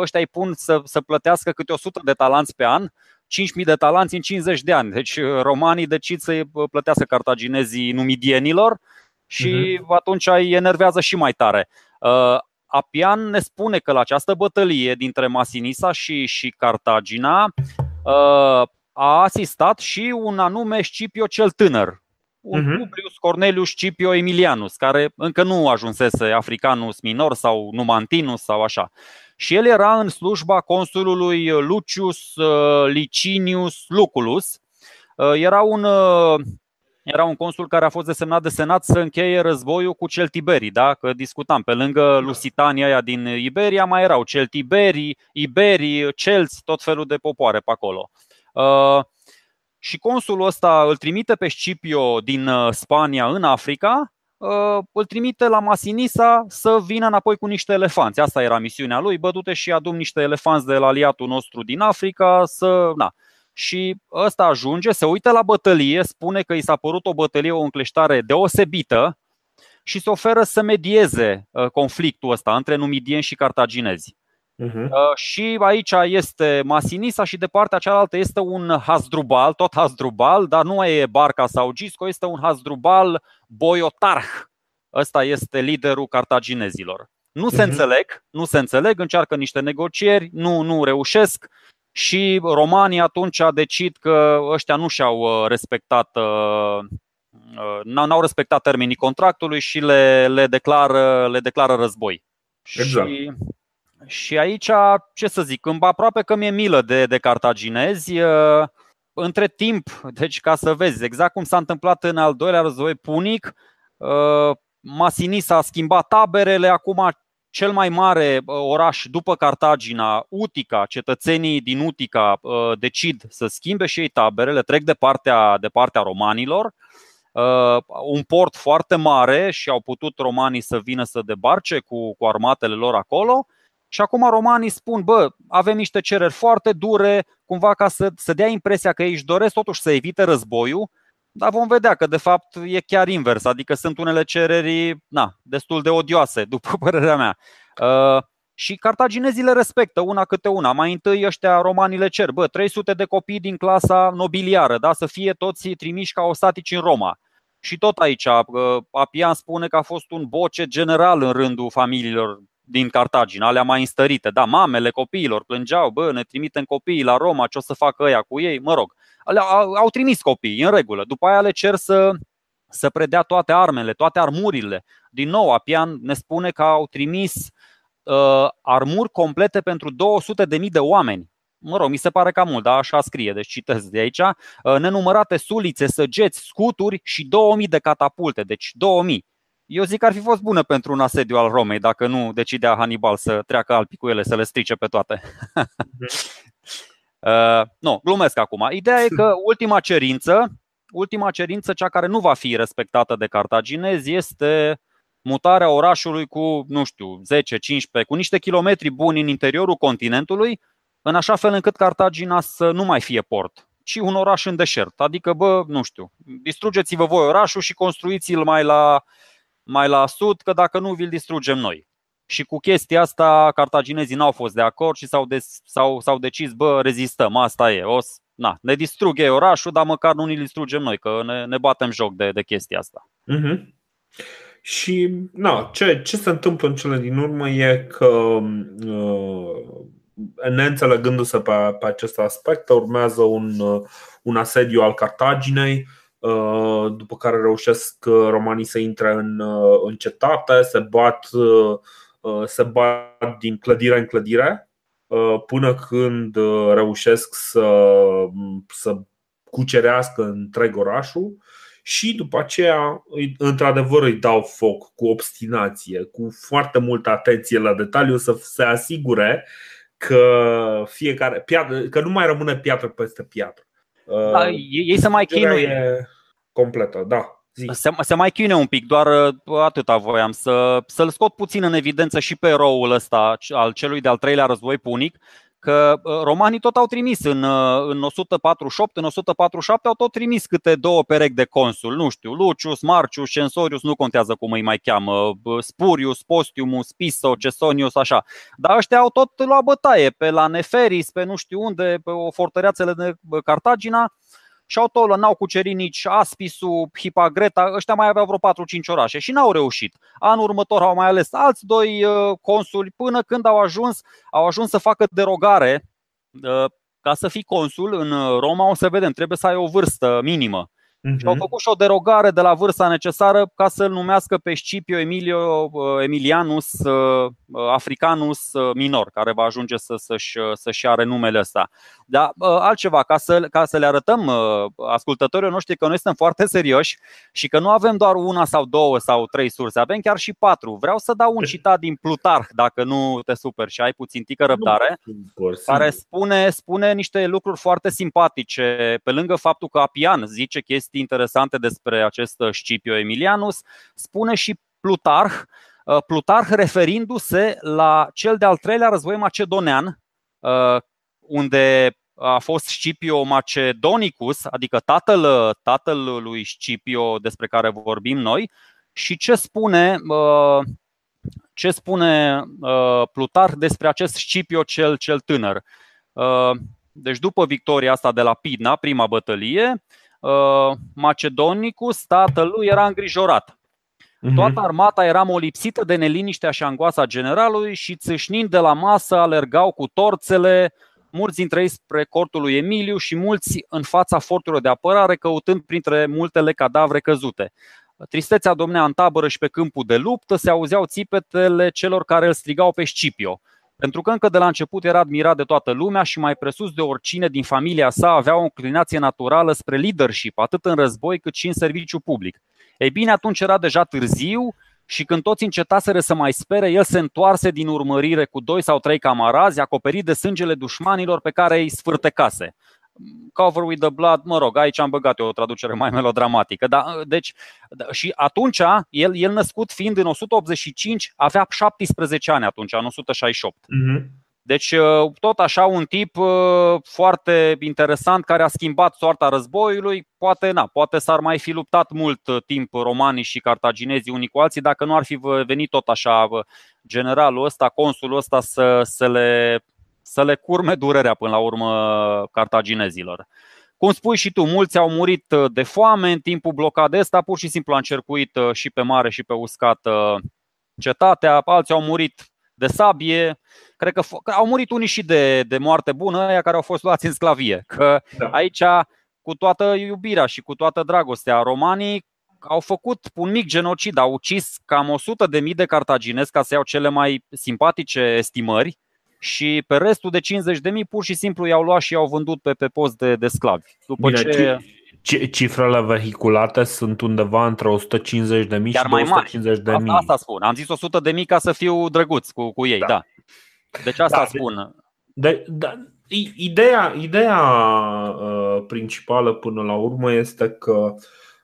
ăștia îi pun să, să plătească câte 100 de talanți pe an 5.000 de talanți în 50 de ani. Deci uh, romanii decid să uh, plătească cartaginezii numidienilor și uh-huh. atunci îi enervează și mai tare. Uh, Apian ne spune că la această bătălie dintre Masinisa și, și Cartagina a asistat și un anume Scipio cel tânăr, un uh-huh. Publius Cornelius Scipio Emilianus, care încă nu ajunsese Africanus minor sau Numantinus sau așa și el era în slujba consulului Lucius uh, Licinius Luculus. Uh, era un, uh, era un consul care a fost desemnat de senat să încheie războiul cu Celtiberii, da? că discutam, pe lângă Lusitania aia din Iberia mai erau Celtiberii, Iberii, Celți, tot felul de popoare pe acolo. Și consulul ăsta îl trimite pe Scipio din Spania în Africa Uh, îl trimite la Masinisa să vină înapoi cu niște elefanți. Asta era misiunea lui, bă, du-te și adum niște elefanți de la aliatul nostru din Africa să... Na. Și ăsta ajunge, se uită la bătălie, spune că i s-a părut o bătălie, o încleștare deosebită și se oferă să medieze uh, conflictul ăsta între numidieni și cartaginezi. Uh-huh. Și aici este Masinisa și de partea cealaltă este un Hasdrubal, tot Hasdrubal, dar nu e Barca sau Gisco, este un Hasdrubal Boiotarh. Ăsta este liderul cartaginezilor. Nu se uh-huh. înțeleg, nu se înțeleg, încearcă niște negocieri, nu, nu reușesc și romanii atunci decid că ăștia nu și-au uh, respectat uh, n-au respectat termenii contractului și le, le, declară, le declară război. Exact. Și și aici, ce să zic, aproape că mi-e milă de, de cartaginezi. Între timp, deci ca să vezi, exact cum s-a întâmplat în al doilea război punic, Masinisa a schimbat taberele, acum cel mai mare oraș după Cartagina, Utica, cetățenii din Utica decid să schimbe și ei taberele, trec de partea, de partea romanilor. Un port foarte mare și au putut romanii să vină să debarce cu, cu armatele lor acolo și acum romanii spun, bă, avem niște cereri foarte dure, cumva ca să, să dea impresia că ei își doresc totuși să evite războiul, dar vom vedea că de fapt e chiar invers, adică sunt unele cereri na, destul de odioase, după părerea mea. Uh, și cartaginezii le respectă una câte una. Mai întâi ăștia romanii le cer, bă, 300 de copii din clasa nobiliară, da, să fie toți trimiși ca ostatici în Roma. Și tot aici, uh, Apian spune că a fost un boce general în rândul familiilor din Cartagina, alea mai înstărite. Da, mamele copiilor plângeau, bă, ne trimitem copiii la Roma, ce o să facă ăia cu ei? Mă rog, alea, au, au trimis copiii, în regulă. După aia le cer să, să predea toate armele, toate armurile. Din nou, Apian ne spune că au trimis uh, armuri complete pentru 200.000 de oameni. Mă rog, mi se pare cam mult, dar așa scrie, deci citesc de aici. Uh, nenumărate sulițe, săgeți, scuturi și 2000 de catapulte, deci 2000. Eu zic că ar fi fost bună pentru un asediu al Romei, dacă nu decidea Hannibal să treacă Alpii cu ele, să le strice pe toate. uh, nu, glumesc acum. Ideea e că ultima cerință, ultima cerință, cea care nu va fi respectată de cartaginezi, este mutarea orașului cu, nu știu, 10-15, cu niște kilometri buni în interiorul continentului, în așa fel încât Cartagina să nu mai fie port, ci un oraș în deșert. Adică, bă, nu știu, distrugeți-vă voi orașul și construiți-l mai la, mai la sud, că dacă nu, vi-l distrugem noi. Și cu chestia asta, cartaginezii n-au fost de acord și s-au, des, s-au, s-au decis, bă, rezistăm, asta e, o, na, ne distrugă orașul, dar măcar nu ne distrugem noi, că ne, ne batem joc de, de chestia asta. Uh-huh. Și na, ce, ce se întâmplă în cele din urmă e că uh, neînțelegându-se pe, pe acest aspect, urmează un, uh, un asediu al Cartaginei, uh, după care reușesc romanii să intre în, în cetate, se bat, se bat din clădire în clădire până când reușesc să, să cucerească întreg orașul și după aceea, într-adevăr, îi dau foc cu obstinație, cu foarte multă atenție la detaliu să se asigure că fiecare piatră, că nu mai rămâne piatră peste piatră. Da, uh, ei se mai chinuie. completă, da. Se, se mai chinuie un pic, doar uh, atâta voiam să, să-l scot puțin în evidență și pe roul ăsta al celui de-al treilea război punic, că uh, romanii tot au trimis în, uh, în 148, în 147 au tot trimis câte două perechi de consul, nu știu, Lucius, Marcius, Censorius, nu contează cum îi mai cheamă, Spurius, Postiumus, Piso, Cesonius, așa. Dar ăștia au tot luat bătaie pe la Neferis, pe nu știu unde, pe o fortăreațele de Cartagina și au tot n-au cucerit nici Aspisu, Hipagreta, ăștia mai aveau vreo 4-5 orașe și n-au reușit. Anul următor au mai ales alți doi uh, consuli până când au ajuns, au ajuns să facă derogare uh, ca să fii consul în uh, Roma, o să vedem, trebuie să ai o vârstă minimă. Uh-huh. Și au mhm. făcut și o derogare de la vârsta necesară ca să-l numească pe Scipio Emilio Emilianus Africanus Minor, care va ajunge să, să-și, să-și are numele ăsta. Dar altceva, ca să, ca să le arătăm ascultătorilor noștri că noi suntem foarte serioși și că nu avem doar una sau două sau trei surse, avem chiar și patru. Vreau să dau un citat din Plutarh, dacă nu te super și ai puțin tică răbdare, care spune, spune niște lucruri foarte simpatice. Pe lângă faptul că Apian zice chestii interesante despre acest Scipio Emilianus, spune și Plutarh, Plutarh referindu-se la cel de-al treilea război macedonean, unde a fost Scipio Macedonicus, adică tatăl, tatăl lui Scipio despre care vorbim noi, și ce spune, uh, ce spune uh, Plutar despre acest Scipio cel, cel tânăr. Uh, deci după victoria asta de la Pidna, prima bătălie, Macedonicus, tatălui, era îngrijorat. Mhm. Toată armata era molipsită de neliniștea și angoasa generalului și țâșnind de la masă alergau cu torțele, mulți dintre ei spre cortul lui Emiliu și mulți în fața forturilor de apărare, căutând printre multele cadavre căzute. Tristețea domnea în tabără și pe câmpul de luptă, se auzeau țipetele celor care îl strigau pe Scipio. Pentru că încă de la început era admirat de toată lumea și mai presus de oricine din familia sa avea o inclinație naturală spre leadership, atât în război cât și în serviciu public. Ei bine, atunci era deja târziu și când toți încetaseră să mai spere, el se întoarse din urmărire cu doi sau trei camarazi, acoperit de sângele dușmanilor pe care îi sfârtecase. Cover with the blood, mă rog, aici am băgat eu o traducere mai melodramatică. Da, deci, da, și atunci, el, el născut fiind în 185, avea 17 ani atunci, în 168. Uh-huh. Deci, uh, tot așa, un tip uh, foarte interesant care a schimbat soarta războiului. Poate, na, poate s-ar mai fi luptat mult uh, timp romanii și cartaginezii unii cu alții dacă nu ar fi venit tot așa generalul ăsta, consulul ăsta să, să, le, să le curme durerea până la urmă cartaginezilor. Cum spui și tu, mulți au murit de foame în timpul blocadei ăsta, pur și simplu a încercuit și pe mare și pe uscat cetatea, alții au murit de sabie. Cred că, că au murit unii și de, de moarte bună, aia care au fost luați în sclavie. Că da. aici, cu toată iubirea și cu toată dragostea, romanii au făcut un mic genocid, au ucis cam 100 de mii de cartaginezi ca să iau cele mai simpatice estimări și pe restul de 50 de mii pur și simplu i-au luat și i-au vândut pe, pe post de, de sclavi. După Bine, ce Cifrele vehiculate sunt undeva între 150 de mii și mai 250 de mii. Asta, asta spun. Am zis 100 de mii ca să fiu drăguț cu, cu ei, da. da. Deci asta da, spun. De, de, ideea ideea uh, principală până la urmă este că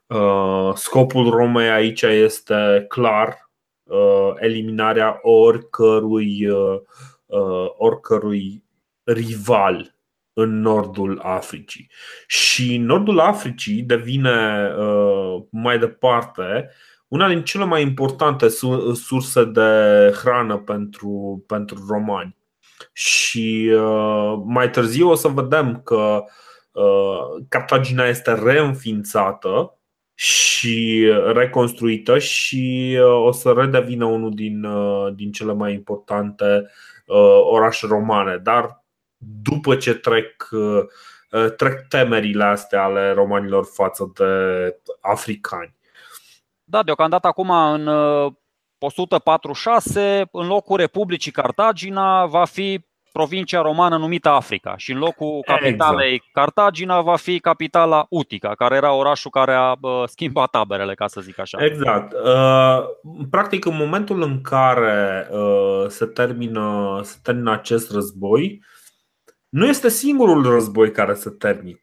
uh, scopul Romei aici este clar uh, eliminarea oricărui, uh, uh oricărui rival în nordul Africii. Și nordul Africii devine uh, mai departe una din cele mai importante surse de hrană pentru, pentru romani. Și uh, mai târziu o să vedem că uh, Cartagina este reînființată și reconstruită și o să redevină unul din, din cele mai importante orașe romane. Dar după ce trec, uh, trec temerile astea ale romanilor față de africani. Da, deocamdată acum în 146, uh, în locul Republicii Cartagina, va fi provincia romană numită Africa și în locul capitalei exact. Cartagina va fi capitala Utica, care era orașul care a schimbat taberele, ca să zic așa. Exact. Uh, practic, în momentul în care se termină, se termină acest război, nu este singurul război care se, termin,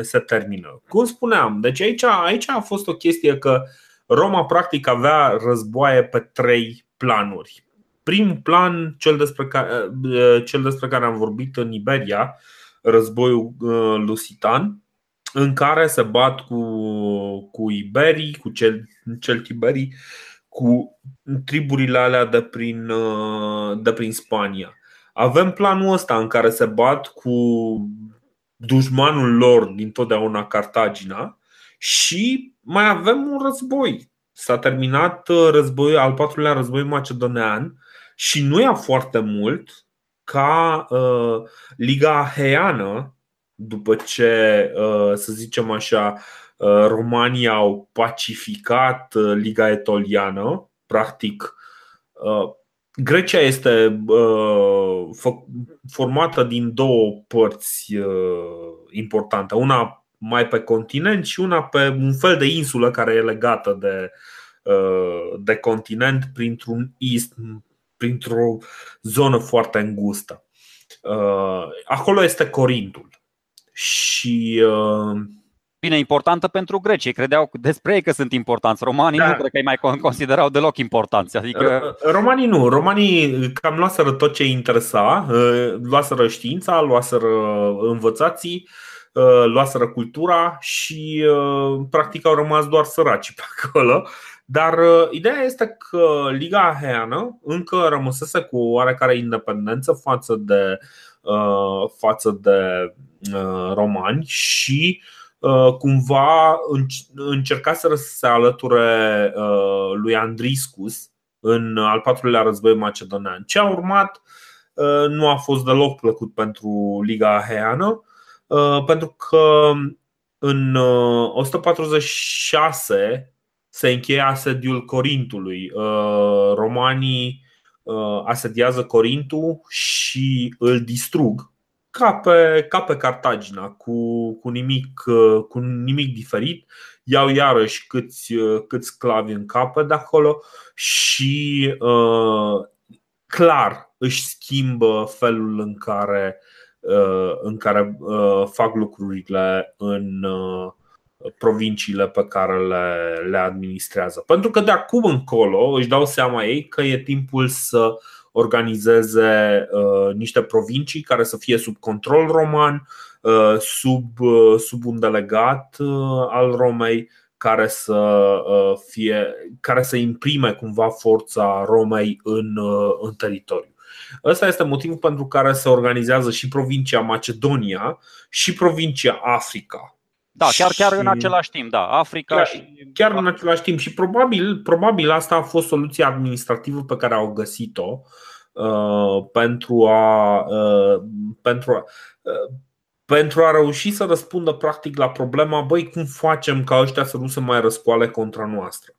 se termină. Cum spuneam, deci aici, aici a fost o chestie că Roma practic avea războaie pe trei planuri. Primul plan, cel despre care, cel despre care am vorbit în Iberia, războiul uh, lusitan, în care se bat cu, cu iberii, cu cel, celtiberii, cu triburile alea de prin, uh, de prin Spania. Avem planul ăsta în care se bat cu dușmanul lor din totdeauna Cartagina și mai avem un război. S-a terminat uh, războiul, al patrulea război macedonean și nu ia foarte mult ca uh, Liga Heană, după ce, uh, să zicem așa, uh, România au pacificat uh, Liga Etoliană, practic uh, Grecia este uh, formată din două părți uh, importante. Una mai pe continent și una pe un fel de insulă care e legată de, uh, de continent printr-un ist, printr-o zonă foarte îngustă. Acolo este Corintul. Și Bine, importantă pentru greci. Ei credeau despre ei că sunt importanți. Romanii da. nu cred că îi mai considerau deloc importanți. Adică... Romanii nu. Romanii cam luaseră tot ce interesa. Uh, luaseră știința, luaseră învățații, uh, luaseră cultura și uh, practic au rămas doar săraci pe acolo. Dar ideea este că Liga Aheană încă rămăsese cu oarecare independență față de, față de romani și uh, Uh, cumva încercaseră să se alăture uh, lui Andriscus în al patrulea război macedonean. Ce a urmat uh, nu a fost deloc plăcut pentru Liga Aheană, pentru că în 146 se încheie asediul Corintului. Romanii asediază Corintul și îl distrug ca pe, ca pe Cartagina, cu, cu, nimic, cu nimic diferit. Iau iarăși câți, câți sclavi în capă de acolo și uh, clar își schimbă felul în care, uh, în care uh, fac lucrurile în uh, provinciile pe care le, le administrează. Pentru că de acum încolo își dau seama ei că e timpul să organizeze uh, niște provincii care să fie sub control roman, uh, sub, uh, sub un delegat al Romei care să fie care să imprime cumva forța Romei în, în teritoriu. Ăsta este motivul pentru care se organizează și provincia Macedonia și provincia Africa. Da, chiar, chiar și... în același timp, da. Africa chiar, și. Chiar în același timp. Și probabil, probabil asta a fost soluția administrativă pe care au găsit-o uh, pentru a. Uh, pentru a uh, pentru a reuși să răspundă practic la problema, băi, cum facem ca ăștia să nu se mai răscoale contra noastră?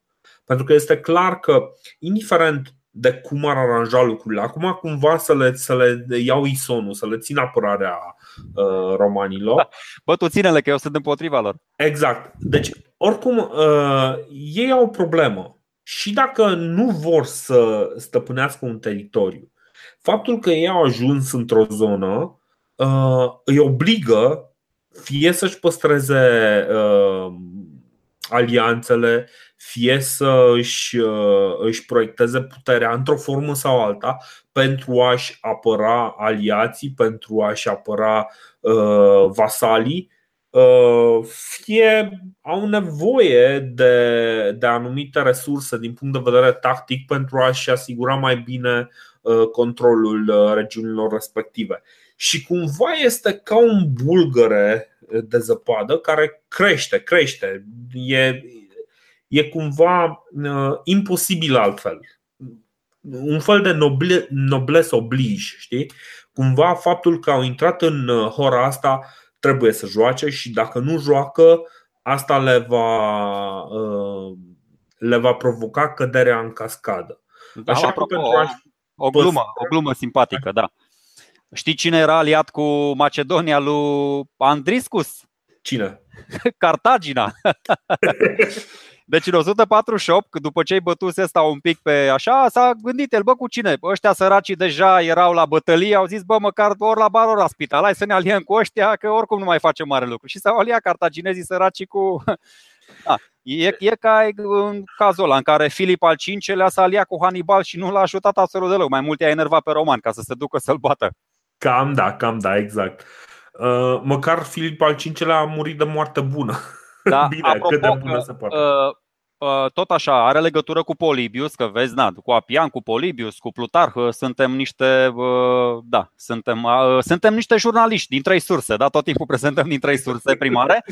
Pentru că este clar că, indiferent de cum ar aranja lucrurile. Acum cumva să le, să le iau isonul, să le țin apărarea uh, romanilor. Bă, tu ține-le că eu sunt împotriva lor. Exact. Deci, oricum, uh, ei au o problemă. Și dacă nu vor să stăpânească un teritoriu, faptul că ei au ajuns într-o zonă uh, îi obligă fie să-și păstreze uh, alianțele, fie să își, uh, își proiecteze puterea într-o formă sau alta pentru a-și apăra aliații, pentru a-și apăra uh, vasalii, uh, fie au nevoie de, de anumite resurse din punct de vedere tactic pentru a-și asigura mai bine uh, controlul uh, regiunilor respective. Și cumva este ca un bulgăre de zăpadă care crește, crește. E, e cumva uh, imposibil altfel. Un fel de noble, nobles oblige, știi? Cumva faptul că au intrat în uh, hora asta trebuie să joace și dacă nu joacă, asta le va, uh, le va provoca căderea în cascadă. Da, Așa că pentru a o glumă, o glumă simpatică, da. Știi cine era aliat cu Macedonia lui Andriscus? Cine? Cartagina. Deci în 148, după ce ai bătuse ăsta un pic pe așa, s-a gândit el, bă, cu cine? Ăștia săraci deja erau la bătălie, au zis, bă, măcar ori la bar, ori la spital, hai să ne aliem cu ăștia, că oricum nu mai facem mare lucru. Și s-au aliat cartaginezii săraci cu... Da. E, e ca în cazul ăla în care Filip al V-lea s-a aliat cu Hannibal și nu l-a ajutat absolut deloc. Mai mult i-a enervat pe roman ca să se ducă să-l bată. Cam da, cam da, exact. Uh, măcar Filip al V-lea a murit de moarte bună. Da, Bine, apropo, cât de bună se poate. Uh, uh, tot așa, are legătură cu Polibius, că vezi, na, cu Apian, cu Polibius, cu Plutarh, suntem niște, uh, da, suntem, uh, suntem niște jurnaliști din trei surse, da, tot timpul prezentăm din trei surse primare.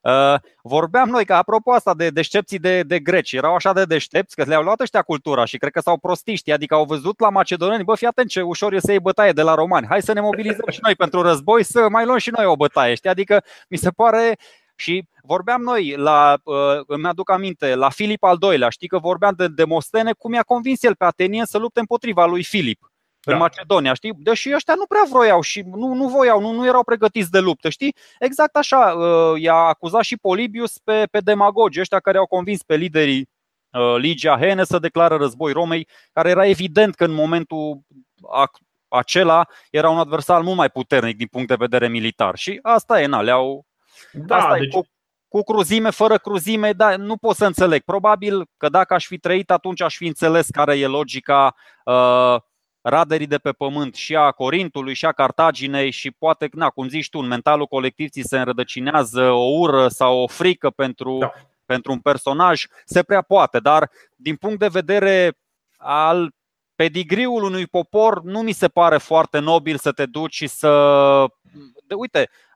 Uh, vorbeam noi că, apropo asta de deștepții de, de greci, erau așa de deștepți că le-au luat ăștia cultura și cred că s-au prostiști, adică au văzut la macedoneni, bă, fii atent ce ușor e să iei bătaie de la romani, hai să ne mobilizăm și noi pentru război, să mai luăm și noi o bătaie, știi? Adică mi se pare și vorbeam noi, la, uh, îmi aduc aminte, la Filip al II-lea, știi că vorbeam de Demostene, cum i-a convins el pe atenien să lupte împotriva lui Filip da. în Macedonia, știi? Deși ăștia nu prea vroiau și nu, nu voiau, nu, nu erau pregătiți de luptă, știi? Exact așa, uh, i-a acuzat și Polibius pe, pe demagogi, ăștia care au convins pe liderii uh, Ligia Hene să declară război Romei, care era evident că în momentul acela era un adversar mult mai puternic din punct de vedere militar. Și asta e, na, le-au, da, Asta deci... e, cu, cu cruzime, fără cruzime, da, nu pot să înțeleg. Probabil că dacă aș fi trăit, atunci aș fi înțeles care e logica uh, raderii de pe pământ și a Corintului și a Cartaginei și poate, na, cum zici tu, în mentalul colectiv ți se înrădăcinează o ură sau o frică pentru, da. pentru un personaj, se prea poate, dar din punct de vedere al pedigriul unui popor nu mi se pare foarte nobil să te duci și să de, uite, uh,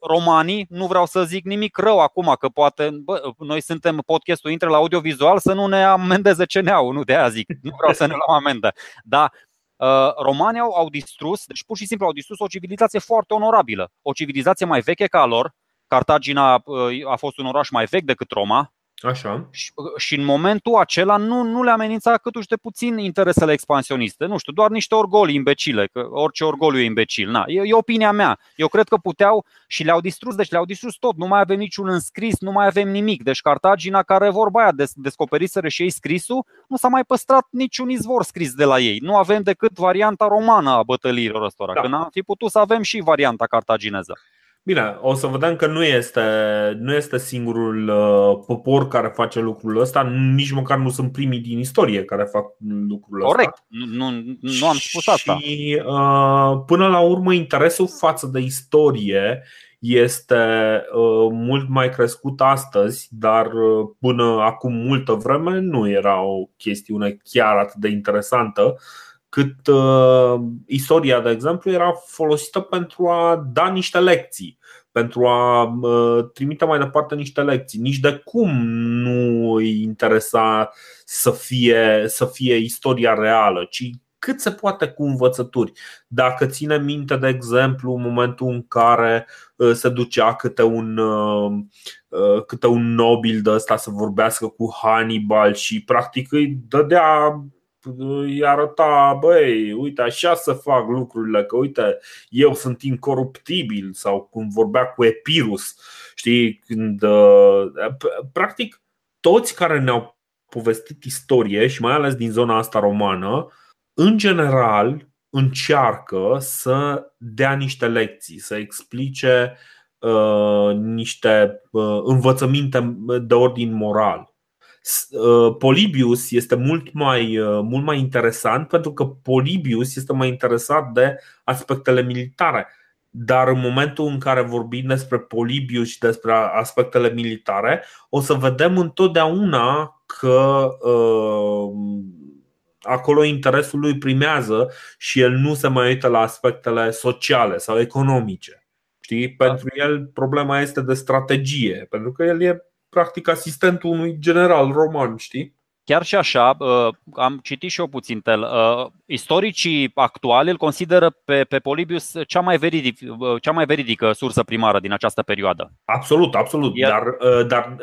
romanii, nu vreau să zic nimic rău acum, că poate bă, noi suntem podcastul intre la audiovizual să nu ne amendeze CNA-ul, nu de aia zic, nu vreau să ne luăm amendă. Dar uh, romanii au, au distrus, deci pur și simplu au distrus o civilizație foarte onorabilă, o civilizație mai veche ca a lor. Cartagina uh, a fost un oraș mai vechi decât Roma, Așa. Și, și în momentul acela nu, nu le amenința cât de puțin interesele expansioniste. Nu știu, doar niște orgoli imbecile, că orice orgoliu e imbecil. Na, e, e opinia mea. Eu cred că puteau și le-au distrus, deci le-au distrus tot. Nu mai avem niciun înscris, nu mai avem nimic. Deci Cartagina, care vorba aia, des, descoperiseră și ei scrisul, nu s-a mai păstrat niciun izvor scris de la ei. Nu avem decât varianta romană a bătăliilor ăstora. Da. Când am fi putut să avem și varianta cartagineză. Bine, o să vedem că nu este, nu este singurul uh, popor care face lucrul ăsta, nici măcar nu sunt primii din istorie care fac lucrul ăsta. Corect, nu, nu am spus asta. Și uh, până la urmă, interesul față de istorie este uh, mult mai crescut astăzi, dar uh, până acum multă vreme nu era o chestiune chiar atât de interesantă. Uh, cât uh, istoria, de exemplu, era folosită pentru a da niște lecții, pentru a uh, trimite mai departe niște lecții. Nici de cum nu îi interesa să fie, să fie istoria reală, ci cât se poate cu învățături. Dacă ține minte, de exemplu, în momentul în care uh, se ducea câte un, uh, uh, câte un nobil de ăsta să vorbească cu Hannibal și practic îi dădea îi arăta, băi, uite, așa să fac lucrurile, că uite, eu sunt incoruptibil sau cum vorbea cu Epirus, știi, când practic toți care ne-au povestit istorie și mai ales din zona asta romană, în general încearcă să dea niște lecții, să explice uh, niște uh, învățăminte de ordin moral. Uh, Polibius este mult mai, uh, mult mai interesant pentru că Polibius este mai interesat de aspectele militare. Dar în momentul în care vorbim despre Polibius și despre aspectele militare, o să vedem întotdeauna că uh, acolo interesul lui primează și el nu se mai uită la aspectele sociale sau economice. Știi? Da. Pentru el problema este de strategie, pentru că el e practic asistentul unui general roman, știi? Chiar și așa, uh, am citit și eu puțin tel. Uh, istoricii actuali îl consideră pe, pe Polibius cea mai, veridic, uh, cea mai veridică sursă primară din această perioadă. Absolut, absolut. El... Dar, dar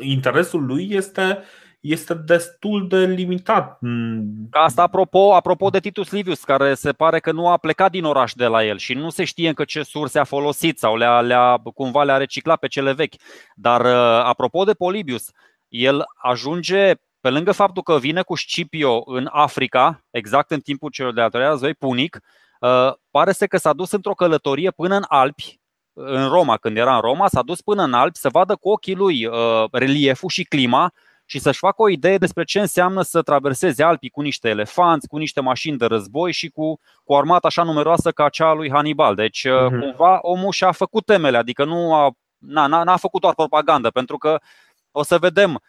interesul lui este este destul de limitat. Mm. Asta apropo, apropo de Titus Livius, care se pare că nu a plecat din oraș de la el și nu se știe încă ce surse a folosit sau le-a, le-a, cumva le-a reciclat pe cele vechi. Dar apropo de Polibius, el ajunge pe lângă faptul că vine cu Scipio în Africa, exact în timpul celor de al treilea război punic, uh, pare să că s-a dus într-o călătorie până în Alpi, în Roma, când era în Roma, s-a dus până în Alpi să vadă cu ochii lui uh, relieful și clima și să-și facă o idee despre ce înseamnă să traverseze Alpii cu niște elefanți, cu niște mașini de război și cu, cu o armată așa numeroasă ca cea lui Hannibal. Deci, uh-huh. cumva, omul și-a făcut temele, adică nu a, n-a, n-a făcut doar propagandă, pentru că o să vedem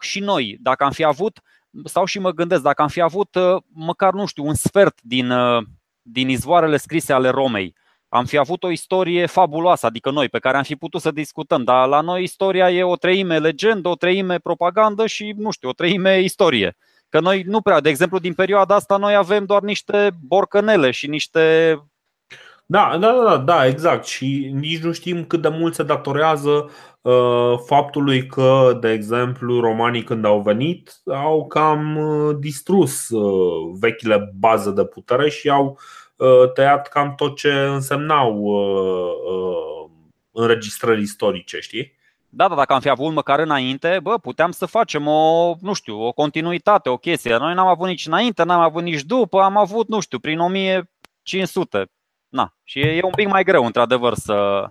și noi, dacă am fi avut, sau și mă gândesc, dacă am fi avut uh, măcar, nu știu, un sfert din, uh, din izvoarele scrise ale Romei, am fi avut o istorie fabuloasă, adică noi, pe care am fi putut să discutăm, dar la noi istoria e o treime legendă, o treime propagandă și, nu știu, o treime istorie. Că noi nu prea, de exemplu, din perioada asta noi avem doar niște borcănele și niște da, da, da, da, exact. Și nici nu știm cât de mult se datorează uh, faptului că, de exemplu, romanii când au venit au cam uh, distrus uh, vechile baze de putere și au uh, tăiat cam tot ce însemnau uh, uh, înregistrări istorice, știi? Da, da, dacă am fi avut măcar înainte, bă, puteam să facem o, nu știu, o continuitate, o chestie. Noi n-am avut nici înainte, n-am avut nici după, am avut, nu știu, prin 1500, na, și e un pic mai greu, într-adevăr, să.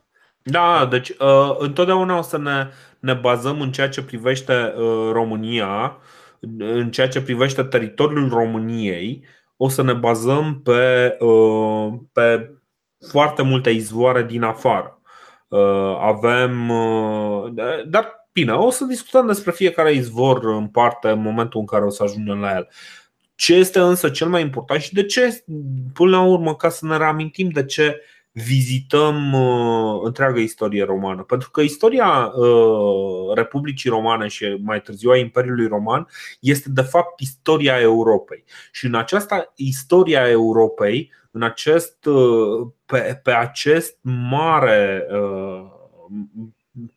Da, deci uh, întotdeauna o să ne, ne bazăm în ceea ce privește uh, România, în ceea ce privește teritoriul României, o să ne bazăm pe, uh, pe foarte multe izvoare din afară. Uh, avem. Uh, dar bine, o să discutăm despre fiecare izvor în parte în momentul în care o să ajungem la el. Ce este însă cel mai important și de ce, până la urmă, ca să ne reamintim de ce vizităm uh, întreaga istorie romană. Pentru că istoria uh, Republicii Romane și mai târziu a Imperiului Roman este de fapt istoria Europei. Și în această istoria Europei, în acest, uh, pe, pe acest mare uh,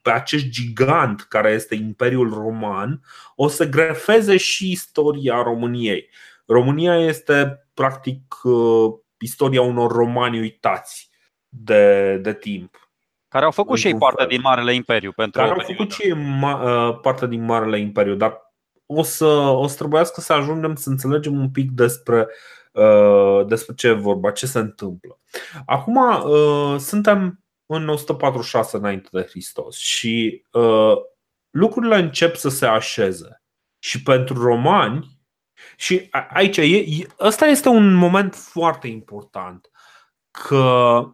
pe acest gigant care este Imperiul Roman, o să grefeze și istoria României. România este practic uh, istoria unor romani uitați de, de timp. Care au făcut și ei parte din Marele Imperiu. Pentru care au făcut și ei uh, parte din Marele Imperiu, dar o să, o să trebuiască să ajungem să înțelegem un pic despre, uh, despre ce e vorba, ce se întâmplă. Acum suntem în 146 înainte de Hristos și lucrurile încep să se așeze. Și pentru romani și aici, e, ăsta este un moment foarte important. Că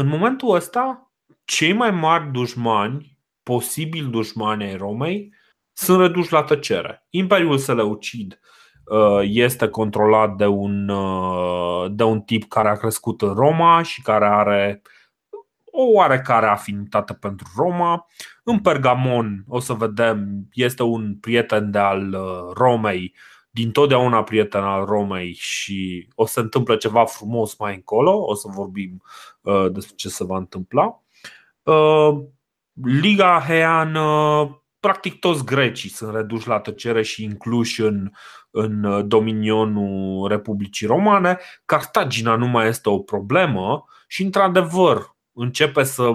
în momentul ăsta, cei mai mari dușmani, posibil dușmani ai Romei, sunt reduși la tăcere. Imperiul Seleucid uh, este controlat de un, uh, de un tip care a crescut în Roma și care are o oarecare afinitate pentru Roma. În Pergamon, o să vedem, este un prieten de al uh, Romei din totdeauna prieten al Romei și o să întâmple ceva frumos mai încolo, o să vorbim uh, despre ce se va întâmpla. Uh, Liga Heană practic toți grecii sunt reduși la tăcere și incluși în, în dominionul Republicii Romane. Cartagina nu mai este o problemă și, într-adevăr, începe să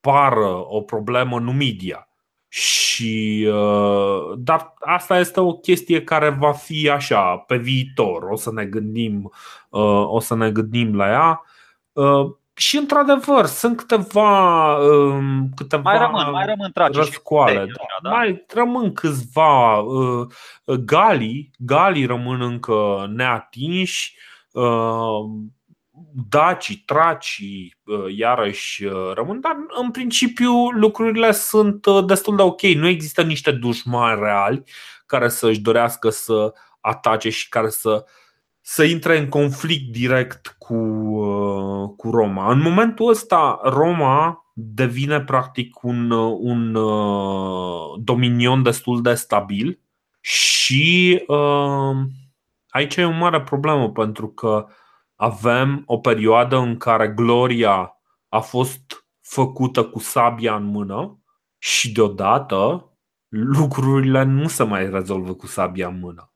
pară o problemă Numidia. Și, uh, dar asta este o chestie care va fi așa pe viitor. O să ne gândim, uh, o să ne gândim la ea. Uh, și într-adevăr, sunt câteva, um, câteva mai rămân, mai rămân răscoale. Așa, da? Mai rămân câțiva galii, galii rămân încă neatinși dacii, tracii iarăși rămân, dar în principiu lucrurile sunt destul de ok. Nu există niște dușmani reali care să își dorească să atace și care să, să intre în conflict direct cu, cu Roma. În momentul ăsta, Roma devine practic un, un dominion destul de stabil și uh, aici e o mare problemă pentru că avem o perioadă în care gloria a fost făcută cu sabia în mână și deodată lucrurile nu se mai rezolvă cu sabia în mână.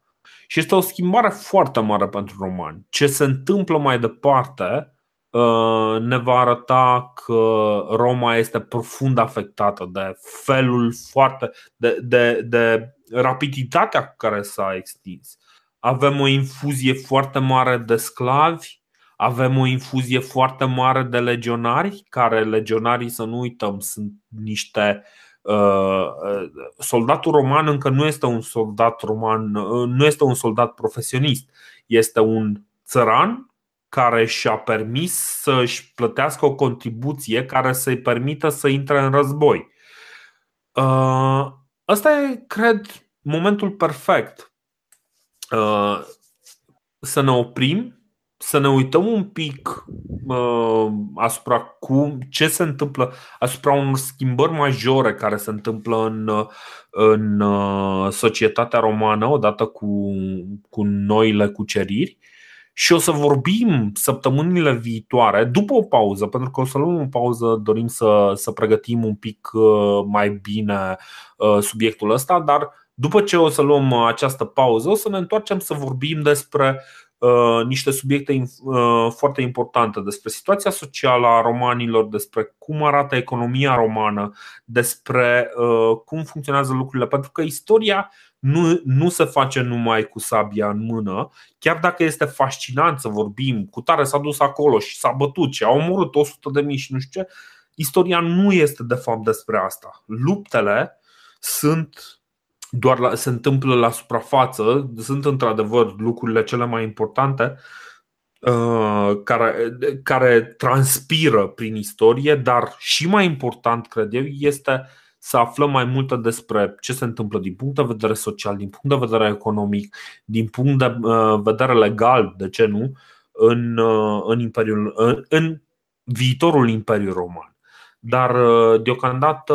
Și este o schimbare foarte mare pentru romani. Ce se întâmplă mai departe uh, ne va arăta că Roma este profund afectată de felul foarte, de, de, de rapiditatea cu care s-a extins avem o infuzie foarte mare de sclavi, avem o infuzie foarte mare de legionari, care legionarii, să nu uităm, sunt niște uh, uh, soldatul roman încă nu este un soldat roman, uh, nu este un soldat profesionist, este un țăran care și-a permis să-și plătească o contribuție care să-i permită să intre în război. Ăsta e, cred, momentul perfect Uh, să ne oprim, să ne uităm un pic uh, asupra cum, ce se întâmplă, asupra unor schimbări majore care se întâmplă în, în uh, societatea romană odată cu, cu noile cuceriri. Și o să vorbim săptămânile viitoare, după o pauză, pentru că o să luăm o pauză, dorim să, să pregătim un pic mai bine subiectul ăsta, dar după ce o să luăm uh, această pauză, o să ne întoarcem să vorbim despre uh, niște subiecte uh, foarte importante, despre situația socială a romanilor, despre cum arată economia romană, despre uh, cum funcționează lucrurile, pentru că istoria nu, nu se face numai cu sabia în mână, chiar dacă este fascinant să vorbim, cu tare s-a dus acolo și s-a bătut și a omorât 100 de mii și nu știu ce, istoria nu este de fapt despre asta. Luptele sunt doar la, se întâmplă la suprafață, sunt într-adevăr lucrurile cele mai importante uh, care, care transpiră prin istorie, dar și mai important, cred eu, este să aflăm mai multe despre ce se întâmplă din punct de vedere social, din punct de vedere economic, din punct de uh, vedere legal, de ce nu, în, uh, în, imperiul, în, în viitorul Imperiu Roman. Dar deocamdată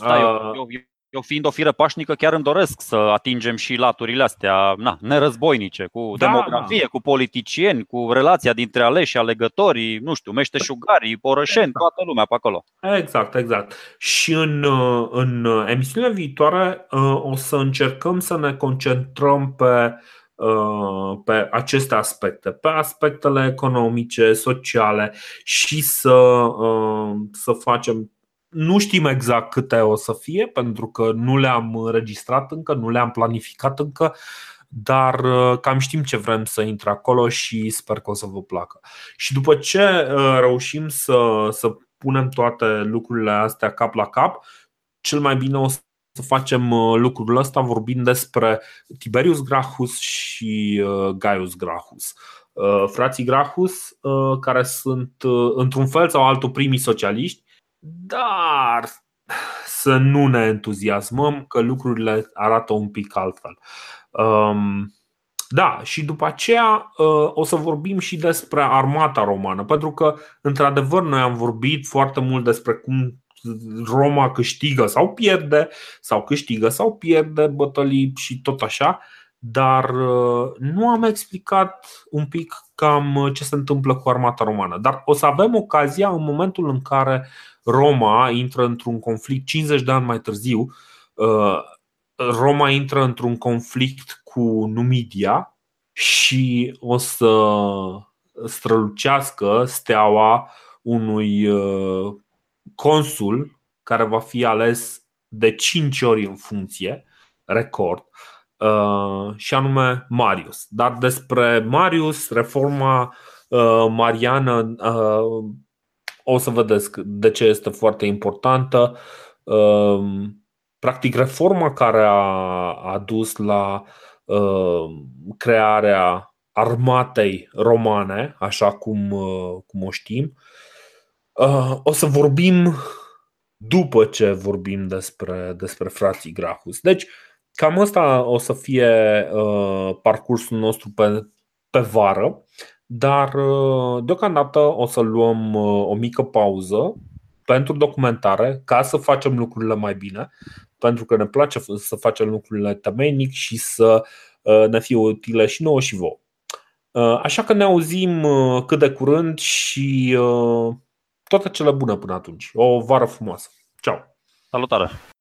da, eu, eu, eu fiind o firă pașnică chiar îmi doresc să atingem și laturile astea na, nerăzboinice, cu da, demografie, da. cu politicieni, cu relația dintre aleși, alegătorii, nu știu, meșteșugarii, orășeni, exact. toată lumea pe acolo. Exact, exact. Și în, în emisiunea viitoare uh, o să încercăm să ne concentrăm pe uh, pe aceste aspecte, pe aspectele economice, sociale și să, uh, să facem nu știm exact câte o să fie, pentru că nu le-am înregistrat încă, nu le-am planificat încă, dar uh, cam știm ce vrem să intre acolo și sper că o să vă placă. Și după ce uh, reușim să, să punem toate lucrurile astea cap la cap, cel mai bine o să facem uh, lucrul ăsta vorbind despre Tiberius Gracchus și Gaius Gracchus. Frații Gracchus, care sunt într-un fel sau altul primii socialiști, dar să nu ne entuziasmăm că lucrurile arată un pic altfel. Um, da, și după aceea uh, o să vorbim și despre armata romană, pentru că, într-adevăr, noi am vorbit foarte mult despre cum Roma câștigă sau pierde, sau câștigă sau pierde bătălii și tot așa, dar uh, nu am explicat un pic cam ce se întâmplă cu armata romană. Dar o să avem ocazia în momentul în care Roma intră într-un conflict 50 de ani mai târziu Roma intră într-un conflict cu Numidia și o să strălucească steaua unui consul care va fi ales de 5 ori în funcție, record, și anume Marius. Dar despre Marius, reforma mariană, o să vedeți de ce este foarte importantă. Practic, reforma care a, a dus la uh, crearea armatei romane, așa cum, uh, cum o știm, uh, o să vorbim după ce vorbim despre, despre frații Grahus. Deci, cam asta o să fie uh, parcursul nostru pe, pe vară, dar uh, deocamdată o să luăm uh, o mică pauză pentru documentare ca să facem lucrurile mai bine pentru că ne place să facem lucrurile temeinic și să uh, ne fie utile și nouă și vouă. Uh, așa că ne auzim uh, cât de curând și toate cele bune până atunci. O vară frumoasă. Ciao! Salutare!